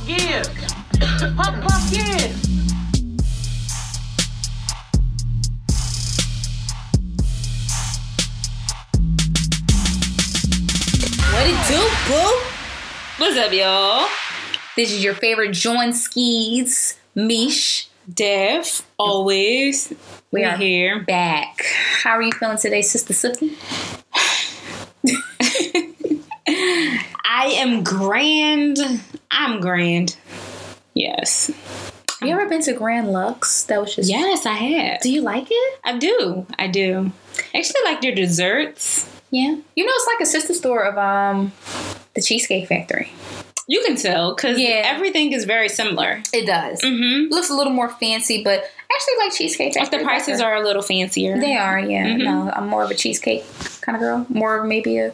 puff, yeah. Puff, puff, yeah. What it do, boo? What's up, y'all? This is your favorite joint skis, Mish. Dev, always. We We are here. back. How are you feeling today, Sister Sifty? I am grand. I'm grand. Yes. Have you ever been to Grand Lux? That was just Yes, I have. Do you like it? I do. I do. I actually like their desserts. Yeah. You know, it's like a sister store of um the Cheesecake Factory. You can tell because Yeah. everything is very similar. It does. Mm-hmm. Looks a little more fancy, but I actually like Cheesecake Like the prices better. are a little fancier. They are, yeah. Mhm. No, I'm more of a cheesecake kind of girl. More of maybe a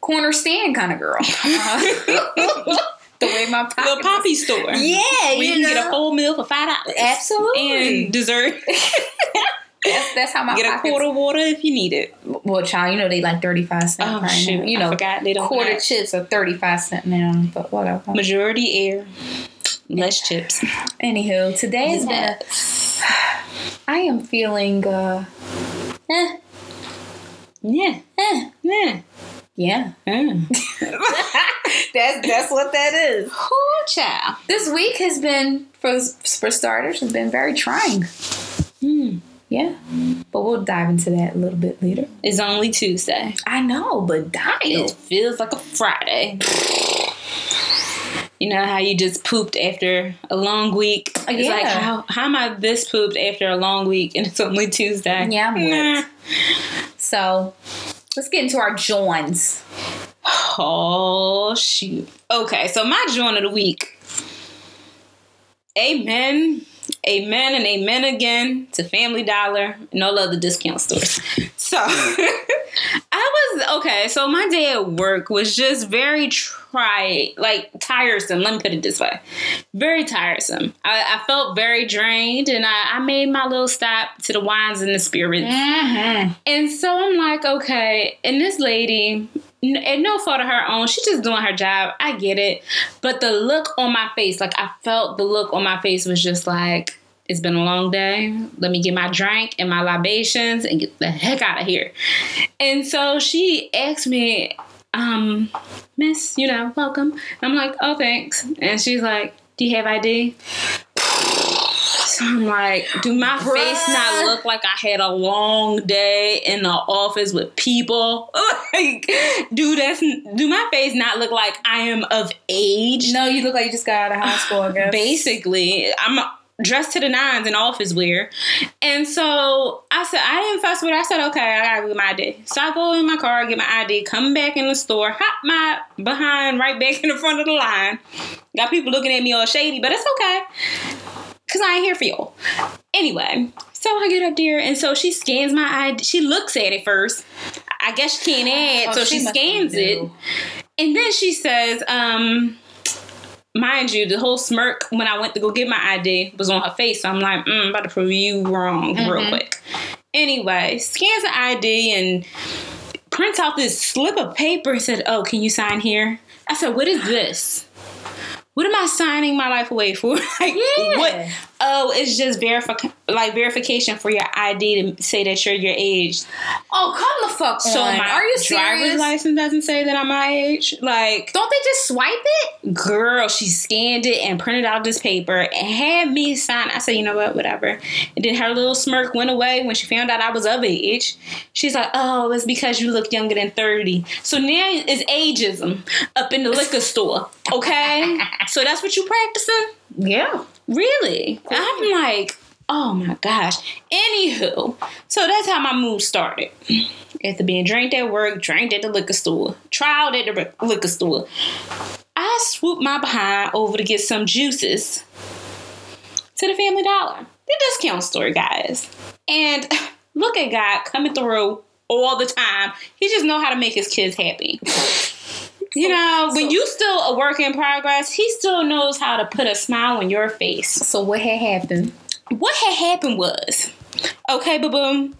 corner stand kind of girl. Uh, the way my Little poppy store. Yeah, you can get a full meal for five dollars. Absolutely. And dessert. That's, that's how my get a pockets. quarter water if you need it. Well, child, you know they like thirty five cents. Oh right shoot! now. You I know, forgot they don't. quarter have- chips are thirty five cent now. But whatever. Majority air, less chips. Anywho, today is been. I am feeling. uh eh, Yeah, eh. yeah. Yeah, yeah. that's that's what that is. Cool child. This week has been for for starters has been very trying. Hmm. Yeah, but we'll dive into that a little bit later. It's only Tuesday. I know, but It feels like a Friday. You know how you just pooped after a long week? It's like how how am I this pooped after a long week and it's only Tuesday? Yeah, Nah. So let's get into our joins. Oh shoot. Okay, so my joint of the week. Amen. Amen and amen again to Family Dollar and all other discount stores. So I was okay, so my day at work was just very try like tiresome. Let me put it this way. Very tiresome. I, I felt very drained and I, I made my little stop to the wines and the spirits. Mm-hmm. And so I'm like, okay, and this lady, and no fault of her own, she's just doing her job. I get it. But the look on my face, like I felt the look on my face was just like, it's been a long day. Let me get my drink and my libations and get the heck out of here. And so she asked me, um, Miss, you know, welcome. And I'm like, oh, thanks. And she's like, do you have ID? So I'm like, do my face not look like I had a long day in the office with people? like, do that's do my face not look like I am of age? No, you look like you just got out of high school. I guess. Basically, I'm dressed to the nines in office wear. And so I said, I didn't fuss with it. I said, okay, I gotta get my ID. So I go in my car, get my ID, come back in the store, hop my behind right back in the front of the line. Got people looking at me all shady, but it's okay. Cause I ain't here for y'all. Anyway, so I get up there and so she scans my ID. She looks at it first. I guess she can't add, Oh, so she, must scans it. And then she says, um, mind you, the whole smirk when I went to go get my ID was on her face. So I'm like, mm, I'm about to prove you wrong real Mhm. quick. Anyway, scans the ID and prints out this slip of paper and said, Oh, can you sign here? I said, What is this? What am I signing my life away for? like, Yeah. what? Oh, it's just verifi- like verification for your ID to say that you're your age. Oh, come the fuck So on. my Are you driver's serious? license doesn't say that I'm my age. Like, Don't they just swipe it? girl, she scanned it and printed out this paper and had me sign. I said, you know what, whatever. And then her little smirk went away when she found out I was of age. She's like, oh, it's because you look younger than 30. So now it's ageism up in the liquor store. Okay? so that's what you practicing? Yeah. Really? I'm like, oh my gosh. Anywho, so that's how my mood started. After being drank at work, drank at the liquor store, tried at the liquor store. I swooped my behind over to get some juices to the Family Dollar, the discount store, guys. And look at God coming through all the time. He just know how to make his kids happy. You know, when you still a work in progress, he still knows how to put a smile on your face. So what had happened? What had happened was, okay, ba boom,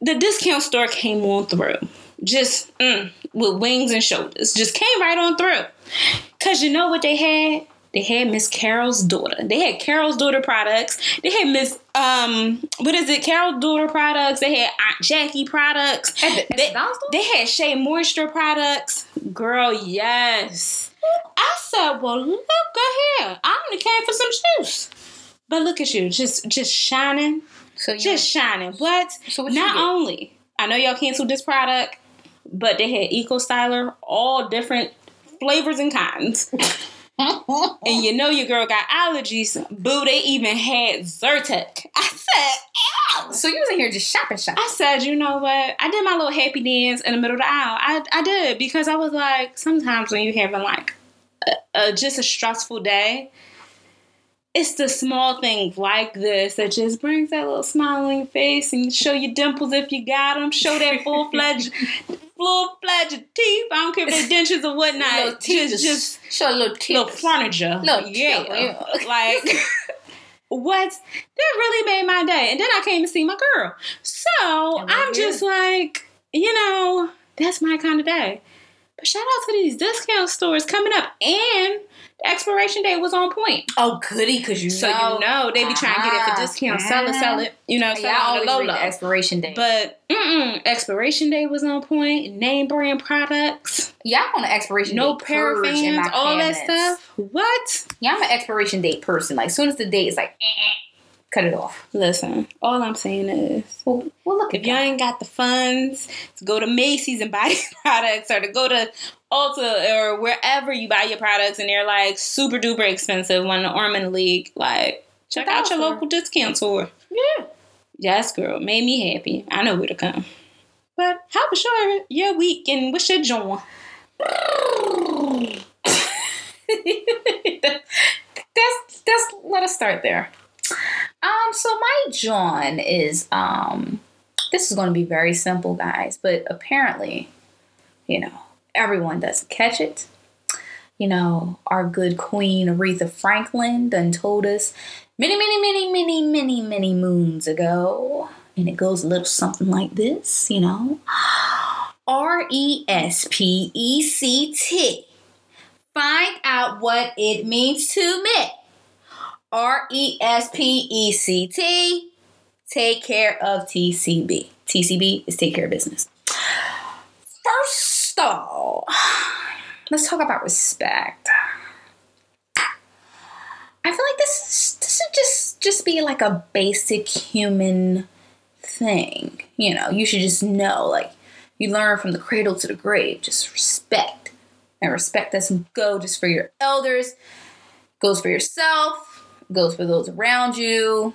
the discount store came on through. just mm, with wings and shoulders. Just came right on through. Cause you know what they had? They had Miss Carol's daughter. They had Carol's daughter products. They had Miss um what is it? Carol's daughter products. They had Aunt Jackie products. The- they, the they had Shea Moisture products. Girl, yes. I said, well, look at here. I only came for some shoes. But look at you, just just shining, So you just shining. What? So what Not only I know y'all canceled this product, but they had Eco Styler, all different flavors and kinds. And you know your girl got allergies. Boo, they even had Zyrtec. I said, ew. so you was in here just shopping, shopping. I said, you know what? I did my little happy dance in the middle of the aisle. I, I did because I was like, sometimes when you're having like a, a, just a stressful day, it's the small things like this that just brings that little smile on your face and show your dimples if you got them. Show that full fledged, full fledged teeth. I don't care if they're dentures or whatnot. Little teeth, just, just show a little teeth. little furniture. Little yeah. like what? That really made my day. And then I came to see my girl. So I'm just like, you know, that's my kind of day. But shout out to these discount stores coming up and the expiration date was on point. Oh, goody, because you So know. you know they be trying to get it for Ah, discount, sell it, sell it, you know, Yeah, sell I it on the low read low. the expiration date. But mm-mm, expiration date was on point. Name brand products, Y'all on the expiration no date. in paraffins, all that stuff. What? Yeah, I'm an expiration date person. Like, as soon as the date is like, eh, eh, cut it off. Listen, all I'm saying is, Well, well look if y'all ain't got the funds to go to Macy's and buy these products, or to go to Ulta or wherever you buy your products, and they're like super duper expensive when the Ormond League, like check out your local discount store. Yeah. Yes, girl, made me happy. I know where to come. But how was your your week and what's your joy? that's that's let us start there. Um, so my John is um this is gonna be very simple, guys, but apparently, you know, everyone doesn't catch it. You know, our good queen Aretha Franklin done told us many, many, many, many, many, many moons ago. And it goes a little something like this, you know. R E S P E C T. Find out what it means to me. R E S P E C T. Take care of TCB. TCB is take care of business. First all, let's talk about respect. I feel like this this should just just be like a basic human thing. You know, you should just know like you learn from the cradle to the grave, just respect. And respect doesn't go just for your elders, goes for yourself, goes for those around you,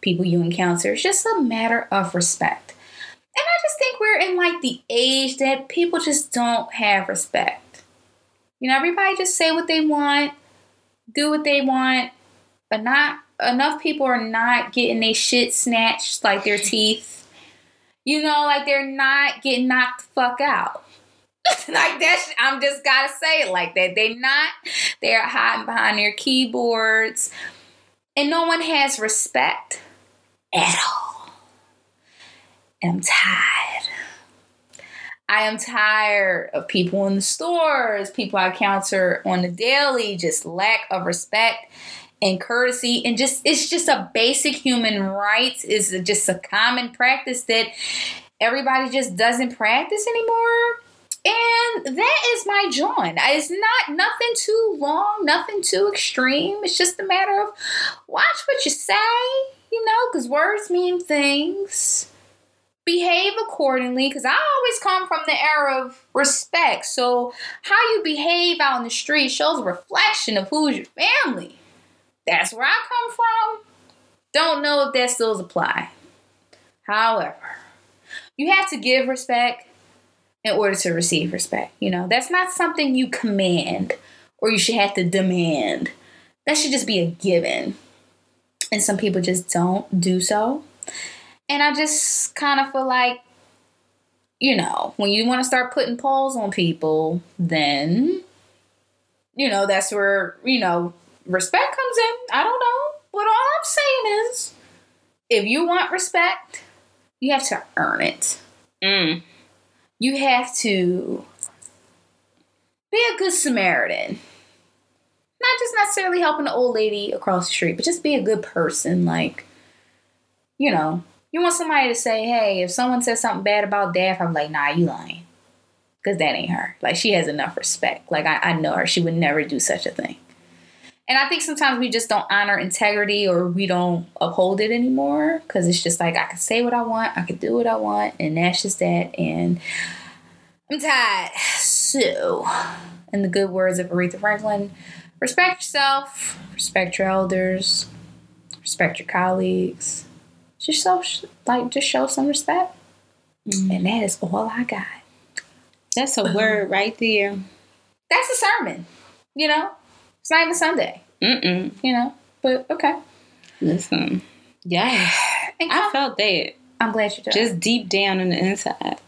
people you encounter. It's just a matter of respect. And I just think we're in like the age that people just don't have respect. You know, everybody just say what they want, do what they want, but not enough people are not getting their shit snatched like their teeth. You know, like they're not getting knocked the fuck out. like that, I'm just gotta say it like that. They not. They're hiding behind their keyboards, and no one has respect at all. I'm tired. I am tired of people in the stores, people I encounter on the daily, just lack of respect and courtesy. And just it's just a basic human rights is just a common practice that everybody just doesn't practice anymore. And that is my joint. It's not nothing too long nothing too extreme. It's just a matter of watch what you say you know because words mean things behave accordingly because i always come from the era of respect so how you behave out in the street shows a reflection of who's your family that's where I come from. Don't know if that still apply. However, you have to give respect in order to receive respect. You know, that's not something you command or you should have to demand. That should just be a given. And some people just don't do so. And I just kind of feel like, you know, when you want to start putting polls on people, then, you know, that's where, you know, respect comes in. I don't know. But all I'm saying is if you want respect, you have to earn it. Mm. you have to be a good Samaritan. Not just necessarily helping the old lady across the street, but just be a good person. Like, you know, you want somebody to say, hey, if someone says something bad about Daph, I'm like, nah, you lying. Because that ain't her. Like, she has enough respect. Like, I, I know her. She would never do such a thing. And I think sometimes we just don't honor integrity or we don't uphold it anymore because it's just like I can say what I want, I can do what I want, and that's just that. And I'm tired. So, in the good words of Aretha Franklin, respect yourself, respect your elders, respect your colleagues. Just show, like, just show some respect. And that is all I got. That's a word right there. That's a sermon, you know? It's not even Sunday, Mm-mm. you know? But okay. Listen. Yes. And I felt that I'm glad you did. just deep down on the inside.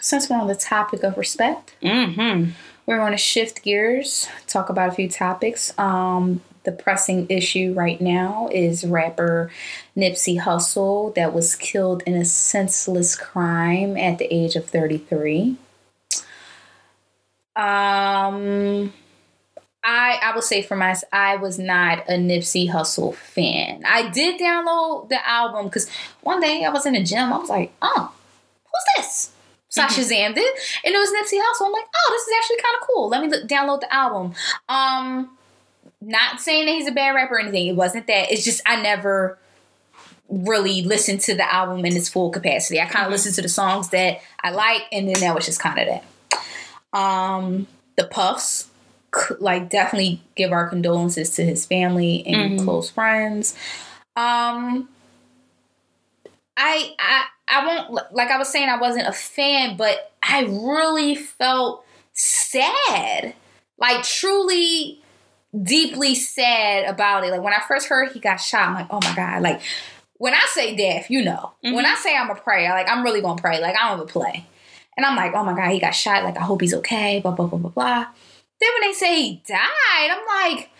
since we're on the topic of respect, Mm-hmm. we're going to shift gears, talk about a few topics. Um, the pressing issue right now is rapper Nipsey Hussle that was killed in a senseless crime at the age of 33. Um, I I will say for myself, I was not a Nipsey Hussle fan. I did download the album because one day I was in the gym. I was like, oh, who's this? So I Shazammed it, and it was Nipsey Hussle. I'm like, oh, this is actually kind of cool. Let me look, download the album. Um, not saying that he's a bad rapper or anything. It wasn't that. It's just I never really listened to the album in its full capacity. I kind of listened to the songs that I like, and then that was just kind of that. Um, the Puffs, like definitely give our condolences to his family and Mhm. close friends. Um, I I I won't like I was saying I wasn't a fan, but I really felt sad, like truly deeply sad about it. Like when I first heard he got shot, I'm like, oh my god, like. When I say death, you know. When I say I'm a prayer, like I'm really gonna pray. Like I don't even play. And I'm like, oh my God, he got shot. Like, I hope he's okay. Blah, blah, blah, blah, blah. Then when they say he died, I'm like,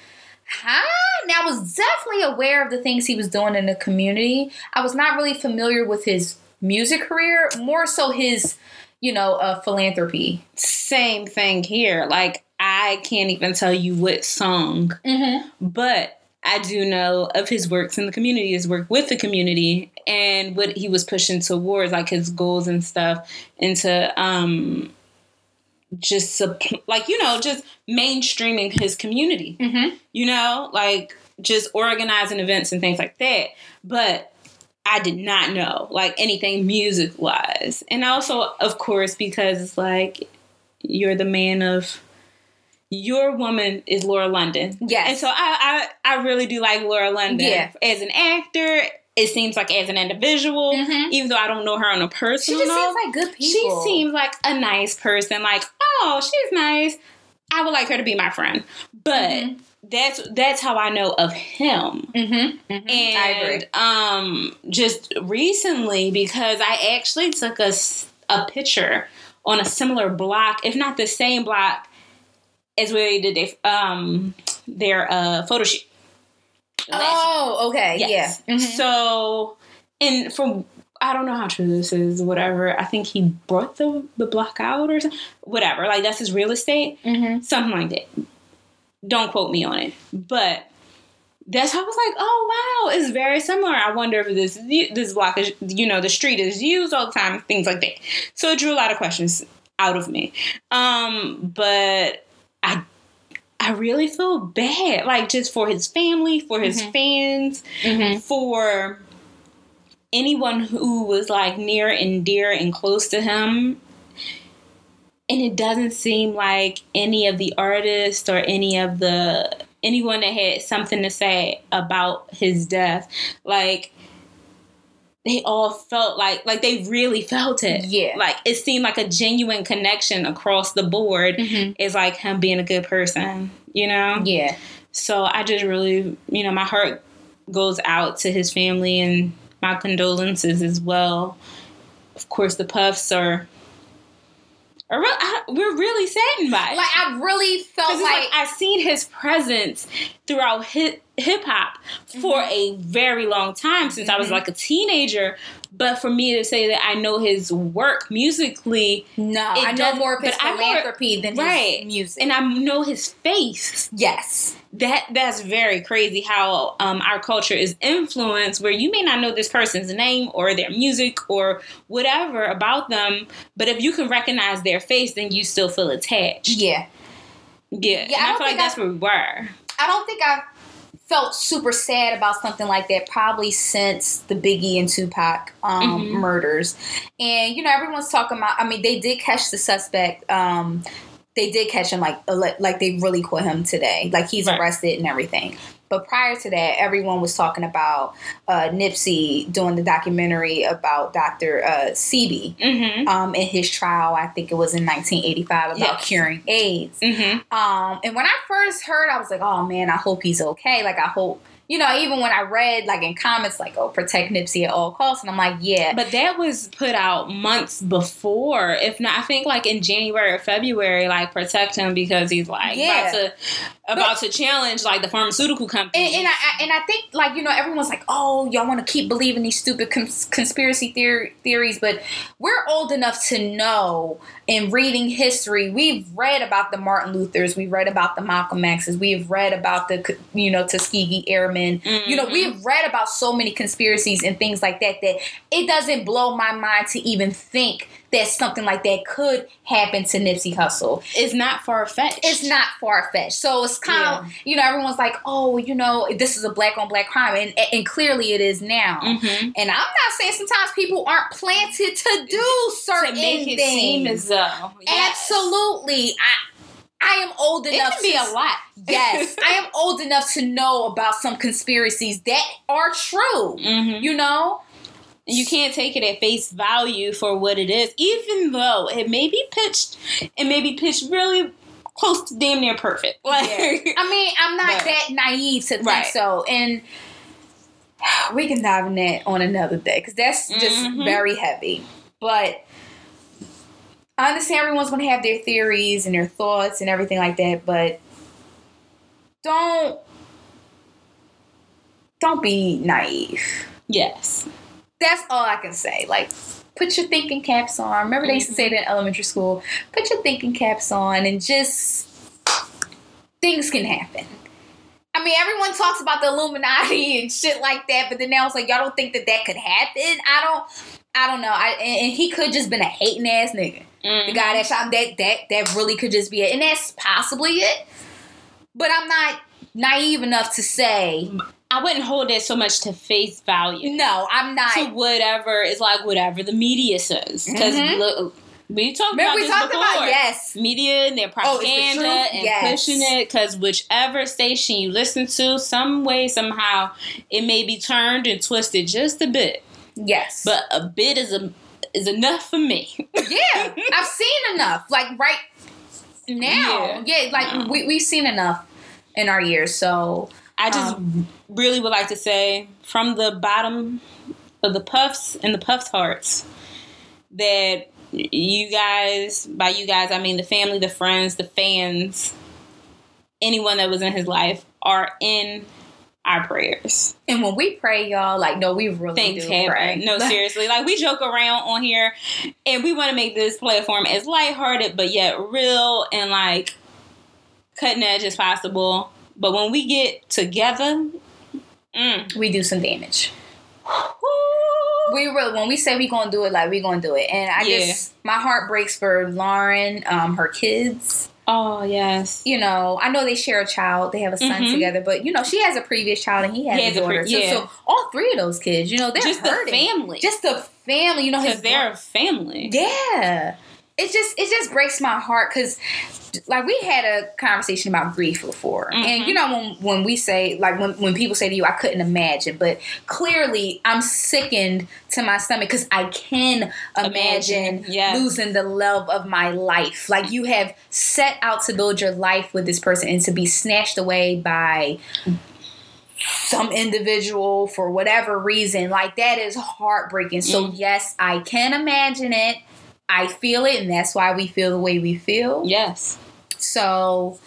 huh? Now, I was definitely aware of the things he was doing in the community. I was not really familiar with his music career, more so his, you know, uh, philanthropy. Same thing here. Like I can't even tell you what song, Mm-hmm. but I do know of his works in the community, his work with the community, and what he was pushing towards, like his goals and stuff, into um, just like you know, just mainstreaming his community. Mm-hmm. You know, like just organizing events and things like that. But I did not know like anything music wise, and also, of course, because it's like you're the man of your woman is Lauren London. Yes. And so I, I I really do like Lauren London. Yeah. As an actor, it seems like as an individual, Mhm. even though I don't know her on a personal. She just note, seems like good people. she seems like a nice person. Like, oh, she's nice. I would like her to be my friend. But Mhm. that's that's how I know of him. Mm-hmm. And I agree. um just recently because I actually took a picture on a similar block, if not the same block as where they did their um their uh photo shoot. Oh, okay. Yes. Yeah. Mhm. So, and from I don't know how true this is, whatever. I think he brought the the block out or something. Whatever. Like that's his real estate, Mhm. something like that. Don't quote me on it, but that's how I was like, oh wow, it's very similar. I wonder if this this block is, you know, the street is used all the time, things like that. So it drew a lot of questions out of me. Um, but I I really feel bad, like just for his family, for his fans, Mhm. for anyone who was like near and dear and close to him. And it doesn't seem like any of the artists or any of the anyone that had something to say about his death, like they all felt like like they really felt it. Yeah. Like it seemed like a genuine connection across the board. Mhm. Is like him being a good person, you know? Yeah. So I just really, you know, my heart goes out to his family and my condolences as well. Of course, the Puffs are. I, we're really saddened by it. Like I really felt like, like I've seen his presence throughout hip hop for a very long time since I was Mhm. like a teenager. But for me to say that I know his work musically No, I know more of his I more- philanthropy than Right. his music. and I know his face, yes, that that's very crazy how um, our culture is influenced where you may not know this person's name or their music or whatever about them but if you can recognize their face then you still feel attached yeah. yeah, Yeah, and I i, feel like think that's I- where we were I don't think I felt super sad about something like that probably since the Biggie and Tupac um, Mhm. murders. And you know, everyone's talking about. I mean, they did catch the suspect. Um, they did catch him like like like they really caught him today. Like he's Right. arrested and everything. But prior to that, everyone was talking about uh, Nipsey doing the documentary about Dr. Uh, Sebi mm-hmm um, in his trial. I think it was in 1985 about Yes. curing AIDS. mm-hmm Um, and when I first heard, I was like, oh man, I hope he's okay. Like, I hope, you know, even when I read, like, in comments, like, oh, protect Nipsey at all costs. And I'm like, yeah. but that was put out months before if not i think like in january or february like protect him because he's like Yeah. about to about to challenge like the pharmaceutical company And, and I I- and I think like you know everyone's like oh y'all want to keep believing these stupid cons- conspiracy theory theories but we're old enough to know in reading history we've read about the Martin Luthers we've read about the Malcolm X's we've read about the you know Tuskegee Airmen you know we've read about so many conspiracies and things like that that it doesn't blow my mind to even think that something like that could happen to Nipsey Hussle it's not far-fetched it's not far fetched. So it's kind of you know everyone's like, oh, you know, this is a black on black crime, and and clearly it is now. mm-hmm. And I'm not saying sometimes people aren't planted to do certain to things. seem as though Yes. Absolutely, I I am old enough. It can be to a lot. yes, I am old enough to know about some conspiracies that are true. hmm You know, You can't take it at face value for what it is, even though it may be pitched, it may be pitched really close to damn near perfect. Like, I mean, I'm not But- that naive to think Right. so. And we can dive in that on another day because that's just Mhm. very heavy. But I understand everyone's going to have their theories and their thoughts and everything like that. But don't don't be naive. yes, That's all I can say. Like, put your thinking caps on. Remember they used to say that in elementary school. Put your thinking caps on and just things can happen. I mean, everyone talks about the Illuminati and shit like that, but then now it's like y'all don't think that that could happen. I don't. I don't know. I and, and he could just been a hating ass nigga. Mm-hmm. The guy that shot him, that that that really could just be it, and that's possibly it. But I'm not naive enough to say I wouldn't hold it so much to face value. no. I'm not. To whatever is like whatever the media says, because Mhm. look, we talked Remember about we this talked before. about yes. media and their Oh, the propaganda and Yes. pushing it because whichever station you listen to, some way, somehow, it may be turned and twisted just a bit. Yes. But a bit is a is enough for me. yeah, I've seen enough. Like right now. Yeah, like Yeah. we we've seen enough in our years. So I just Um, really would like to say from the bottom of the puffs and the puffs hearts that you guys, by you guys, I mean the family, the friends, the fans, anyone that was in his life are in our prayers. and when we pray, y'all, like no, we really Things do happen. pray. No, seriously. Like we joke around on here and we want to make this platform as lighthearted but yet real and like cutting edge as possible. But when we get together, mm, we do some damage. We really when we say we gonna do it, like we gonna do it. And I Yeah. just my heart breaks for Lauren, um, her kids. Oh yes. You know, I know they share a child, they have a son Mhm. together, but you know, she has a previous child and he has, He a has a pre- daughter. so, yeah. so all three of those kids, you know, they're Just the family. Just the family, you know, because they're a family. Yeah. It just it just breaks my heart because like we had a conversation about grief before. And Mhm. you know when when we say like when, when people say to you, I couldn't imagine, but clearly I'm sickened to my stomach because I can imagine, Imagine, yes. losing the love of my life. Like you have set out to build your life with this person and to be snatched away by some individual for whatever reason like that is heartbreaking so Mm. yes i can imagine it i feel it and that's why we feel the way we feel Yes. so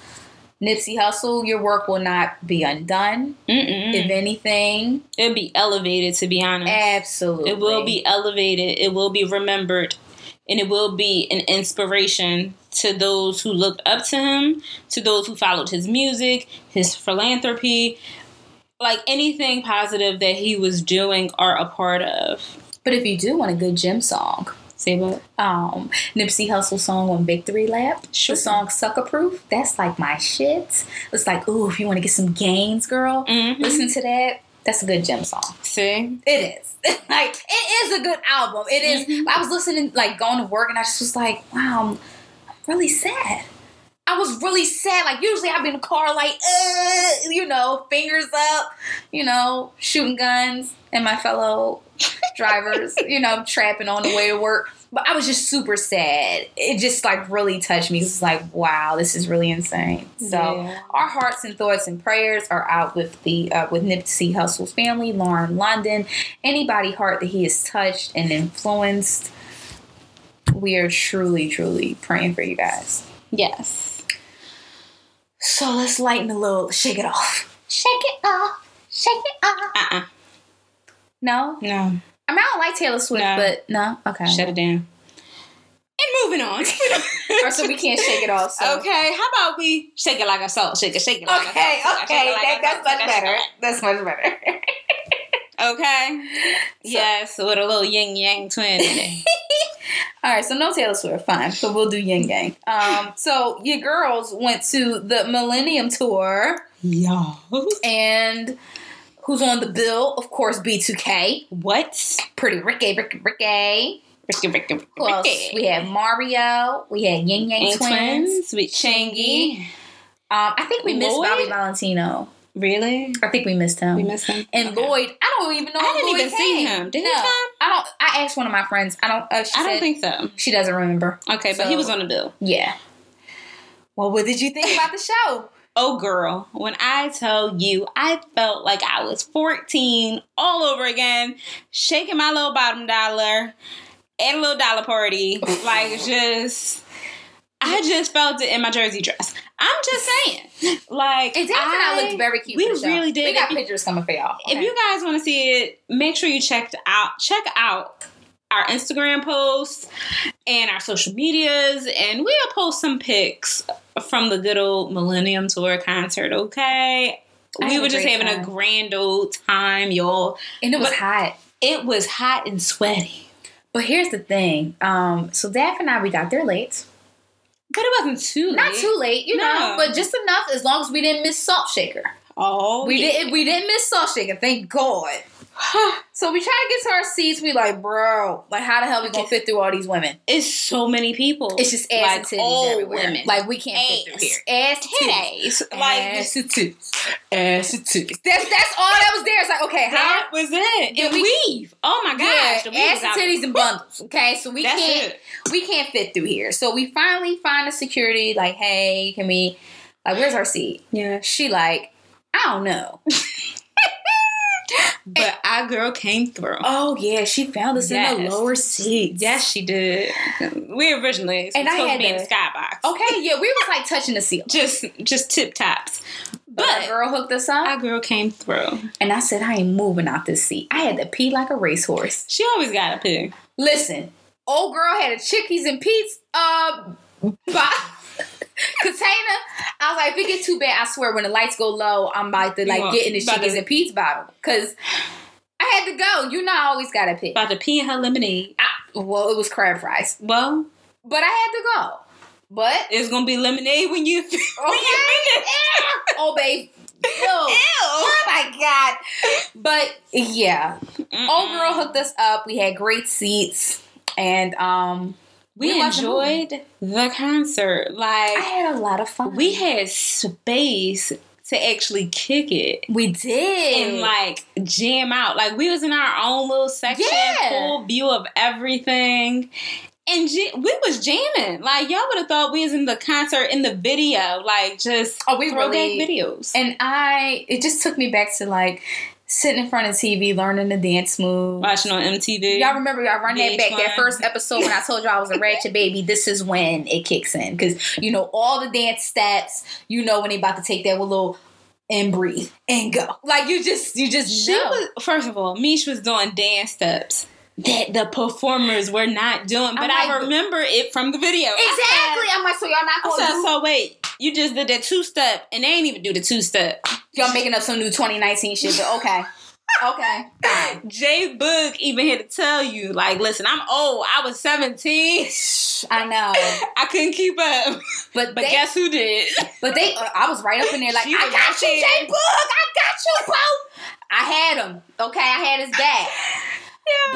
Nipsey Hussle, your work will not be undone. Mm-mm. If anything, It'll be elevated, to be honest. absolutely. It will be elevated. It will be remembered. And it will be an inspiration to those who looked up to him, to those who followed his music, his philanthropy, like anything positive that he was doing or a part of. But if you do want a good gym song, Say what? um, Nipsey Hussle song on Victory Lap, Sure. the song Succa Proof, that's like my shit. It's like, ooh, if you want to get some gains, girl, Mhm. listen to that. That's a good gym song. See? It is. like it is a good album. It is- I was listening, like going to work, and I just was like, wow, I'm really sad. I was really sad. Like usually I'd be in the car, like, uh, you know, fingers up, you know, shooting guns and my fellow drivers, you know, trapping on the way to work. But I was just super sad. It just like really touched me. It was like, wow, this is really insane. So Yeah. our hearts and thoughts and prayers are out with the uh, with Nipsey Hussle's family, Lauren London, anybody heart that he has touched and influenced. We are truly, truly praying for you guys. Yes. So let's lighten a little, shake it off. Shake it off. Shake it off. Uh uh No? No. I mean, I don't like Taylor Swift, No. but no? Okay. Shut it down. And moving on. Or so we can't shake it off. So. Okay, how about we shake it like a salt? Shake it, shake it like Okay, a salt. okay. Shake it like That, a that's much better. That's much better. it. Okay. yes, with a little Ying Yang Twin in it. All right, so no Taylor Swift, fine. So we'll do Ying Yang. Um, so your girls went to the Millennium Tour, Yeah. and who's on the bill? Of course, B2K. What? Pretty Ricky, Ricky, Ricky. Ricky, Ricky, Ricky. Who else? We had Mario. We had Ying Yang Twins. twins with Chingy. Um, I think we missed Lloyd? Bobby Valentino. Really? I think we missed him. We missed him. and Okay. Lloyd, I don't even know. I didn't Lloyd even see him. Did he come? I don't. I asked one of my friends. I don't. Uh, she I don't think so. she doesn't remember. Okay, but he was on the bill. Yeah. Well, what did you think about the show? Oh, girl, when I tell you, I felt like I was 14 all over again, shaking my little bottom dollar at a little dollar party. like, just, I just felt it in my jersey dress. I'm just saying. Like, And Daphne and I looked very cute. We really did. We got If pictures coming for y'all. If you guys want to see it, make sure you check out check out our Instagram posts and our social medias, and we'll post some pics from the good old Millennium Tour concert. Okay, I we were just having time. a grand old time, y'all. and it was but- hot. It was hot and sweaty, But here's the thing. Um, so Daphne and I, we got there late. but it wasn't too late. Not too late, you know, but just enough as long as we didn't miss Salt Shaker. Oh, We yeah. didn't. We didn't miss Salt Shaker. Thank God. So we try to get to our seats. We like, bro, like, how the hell we gonna fit through all these women? It's so many people. It's just ass like and titties old everywhere. women, Like we can't fit through here. Ass titties. like ass and titties. Ass and titties. That's that's all that was there. It's like, okay, how that was it. And we- weave. Oh my gosh, yeah, ass and titties and bundles. Okay, so we That's can't it. we can't fit through here. So we finally find a security. Like, hey, can we? Like, where's our seat? Yeah. She like, I don't know. But our girl came through. Oh yeah, she found us in the lower seats. Yes, she did. We originally And I had to be in the skybox. Okay, yeah, we was like touching the ceiling. Just just tip tops. But our But girl hooked us up, our girl came through. and I said, I ain't moving out this seat. I had to pee like a racehorse. She always got a pee. Listen, old girl had a Chickies and Pete's uh bo- container. I was like, if it gets too bad, I swear, when the lights go low, I'm about to like get in the Chickies to- and Pete's bottle because I had to go. You know, I always gotta pee. About to pee in her lemonade. I- well, it was crab fries, Well, but I had to go. But it's gonna be lemonade when you. okay, Ew. oh babe. Ew. Oh my god. But yeah, old girl hooked us up. We had great seats, and um, We we enjoyed the concert. Like I had a lot of fun. we had space to actually kick it. we did and like jam out. Like we was in our own little section, Yeah. full view of everything. And j- we was jamming. Like y'all would have thought we was in the concert in the video, like just Oh, we throwback really- videos. and I it just took me back to like sitting in front of TV, learning the dance moves. Watching on MTV. Y'all remember y'all run that back that first episode when I told y'all I was a ratchet baby. This is when it kicks in because you know all the dance steps. You know when they about to take that little and breathe and go. Like you just you just She know. was first of all, Mish was doing dance steps that the performers were not doing, but I'm I remember it from the video. exactly. I'm like, so y'all not gonna said, so wait, you just did that two step, and they ain't even do the two step. Y'all making up some new 2019 shit, but okay, okay, fine. J-Boog even had to tell you, like, listen, I'm old. I was 17. I know, I couldn't keep up. but But they, guess who did? but they, uh, I was right up in there, like, She I got you, Jay. Book, I got you, bro. I had him, okay, I had his back. yeah.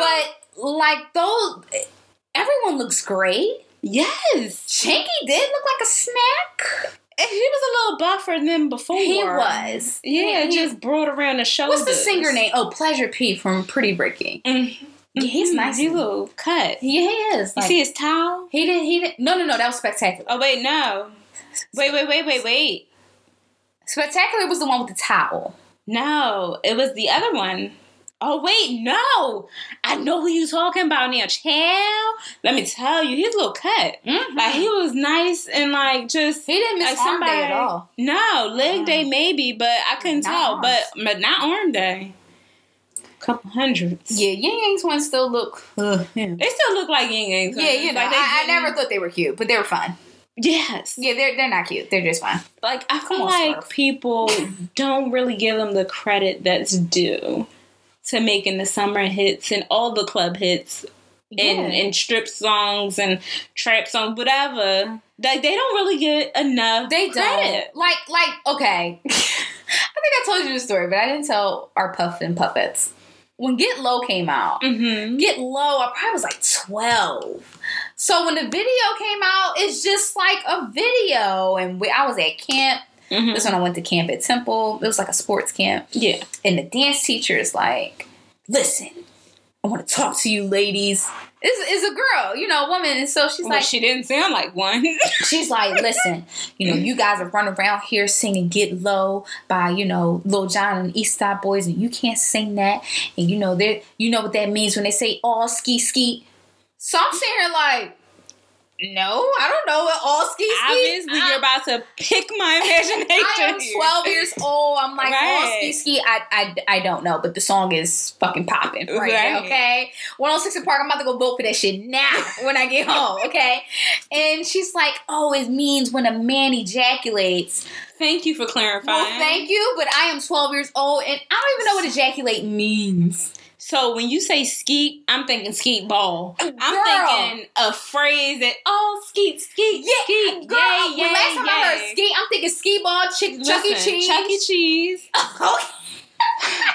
But like those, everyone looks great. Yes. Chingy did look like a snack. He was a little buffer than before. He was. Yeah, He- just brought around the shoulders. What's the singer name? Oh, Pleasure P from Pretty Breaking. Mm. Yeah, he's nice. He's a little cut. Yeah, he is. You see his towel? he didn't. He didn't. No, no, no. That was spectacular. Oh wait, no. Wait, wait, wait, wait, wait. Spectacular was the one with the towel. No, it was the other one. Oh wait, no. I know who you talking about now. Chow. Let me tell you, he's a little cut. Mm-hmm. Like he was nice and like just He didn't miss like arm day at all. No, leg Mm. day maybe, but I couldn't Not tell. arms. But but not arm day. Couple hundreds. Yeah, Yang Yang's one still look. Uh, yeah. They still look like yin yang. Yeah, you know, Like they I, I never thought they were cute, but they were fun. Yes. Yeah, they're they're not cute. They're just fun. Like I feel Come like Swerve. people don't really give them the credit that's due to making the summer hits and all the club hits and, Yeah. and strip songs and trap songs, whatever. Like they don't really get enough They credit. don't like like okay. I think I told you the story, but I didn't tell our Puff and Puppets. When Get Low came out, Mm-hmm. Get Low, I probably was like twelve. So when the video came out, it's just like a video, and we, I was at camp. Mm-hmm. This when I went to camp at Temple. It was like a sports camp, Yeah. and the dance teacher is like, "Listen, I want to talk to you, ladies." It's, it's a girl, you know, a woman, and so she's Well, like, she didn't sound like one. She's like, listen, you know, you guys are running around here singing Get Low by, you know, Lil Jon and East Side Boyz, and you can't sing that. And you know, they you know what that means when they say all ski ski. So I'm sitting here like, no, I don't know what all ski ski. Obviously, I- you're about to pick my imagination. I am 12 years old. I'm like, all Right. ski ski. I, I, I don't know, but the song is fucking popping right, now, Right. okay? 106 in Park, I'm about to go vote for that shit now when I get home, okay? And she's like, oh, it means when a man ejaculates. Thank you for clarifying. Well, thank you, but I am 12 years old and I don't even know what ejaculate means. So when you say skeet, I'm thinking skeet ball. I'm thinking a phrase that oh skeet skeet Yeah, skeet girl, yay yay last time I heard yay. ski, I'm thinking ski ball, chick, Chuck E. Cheese. Chuck E. Cheese. Okay.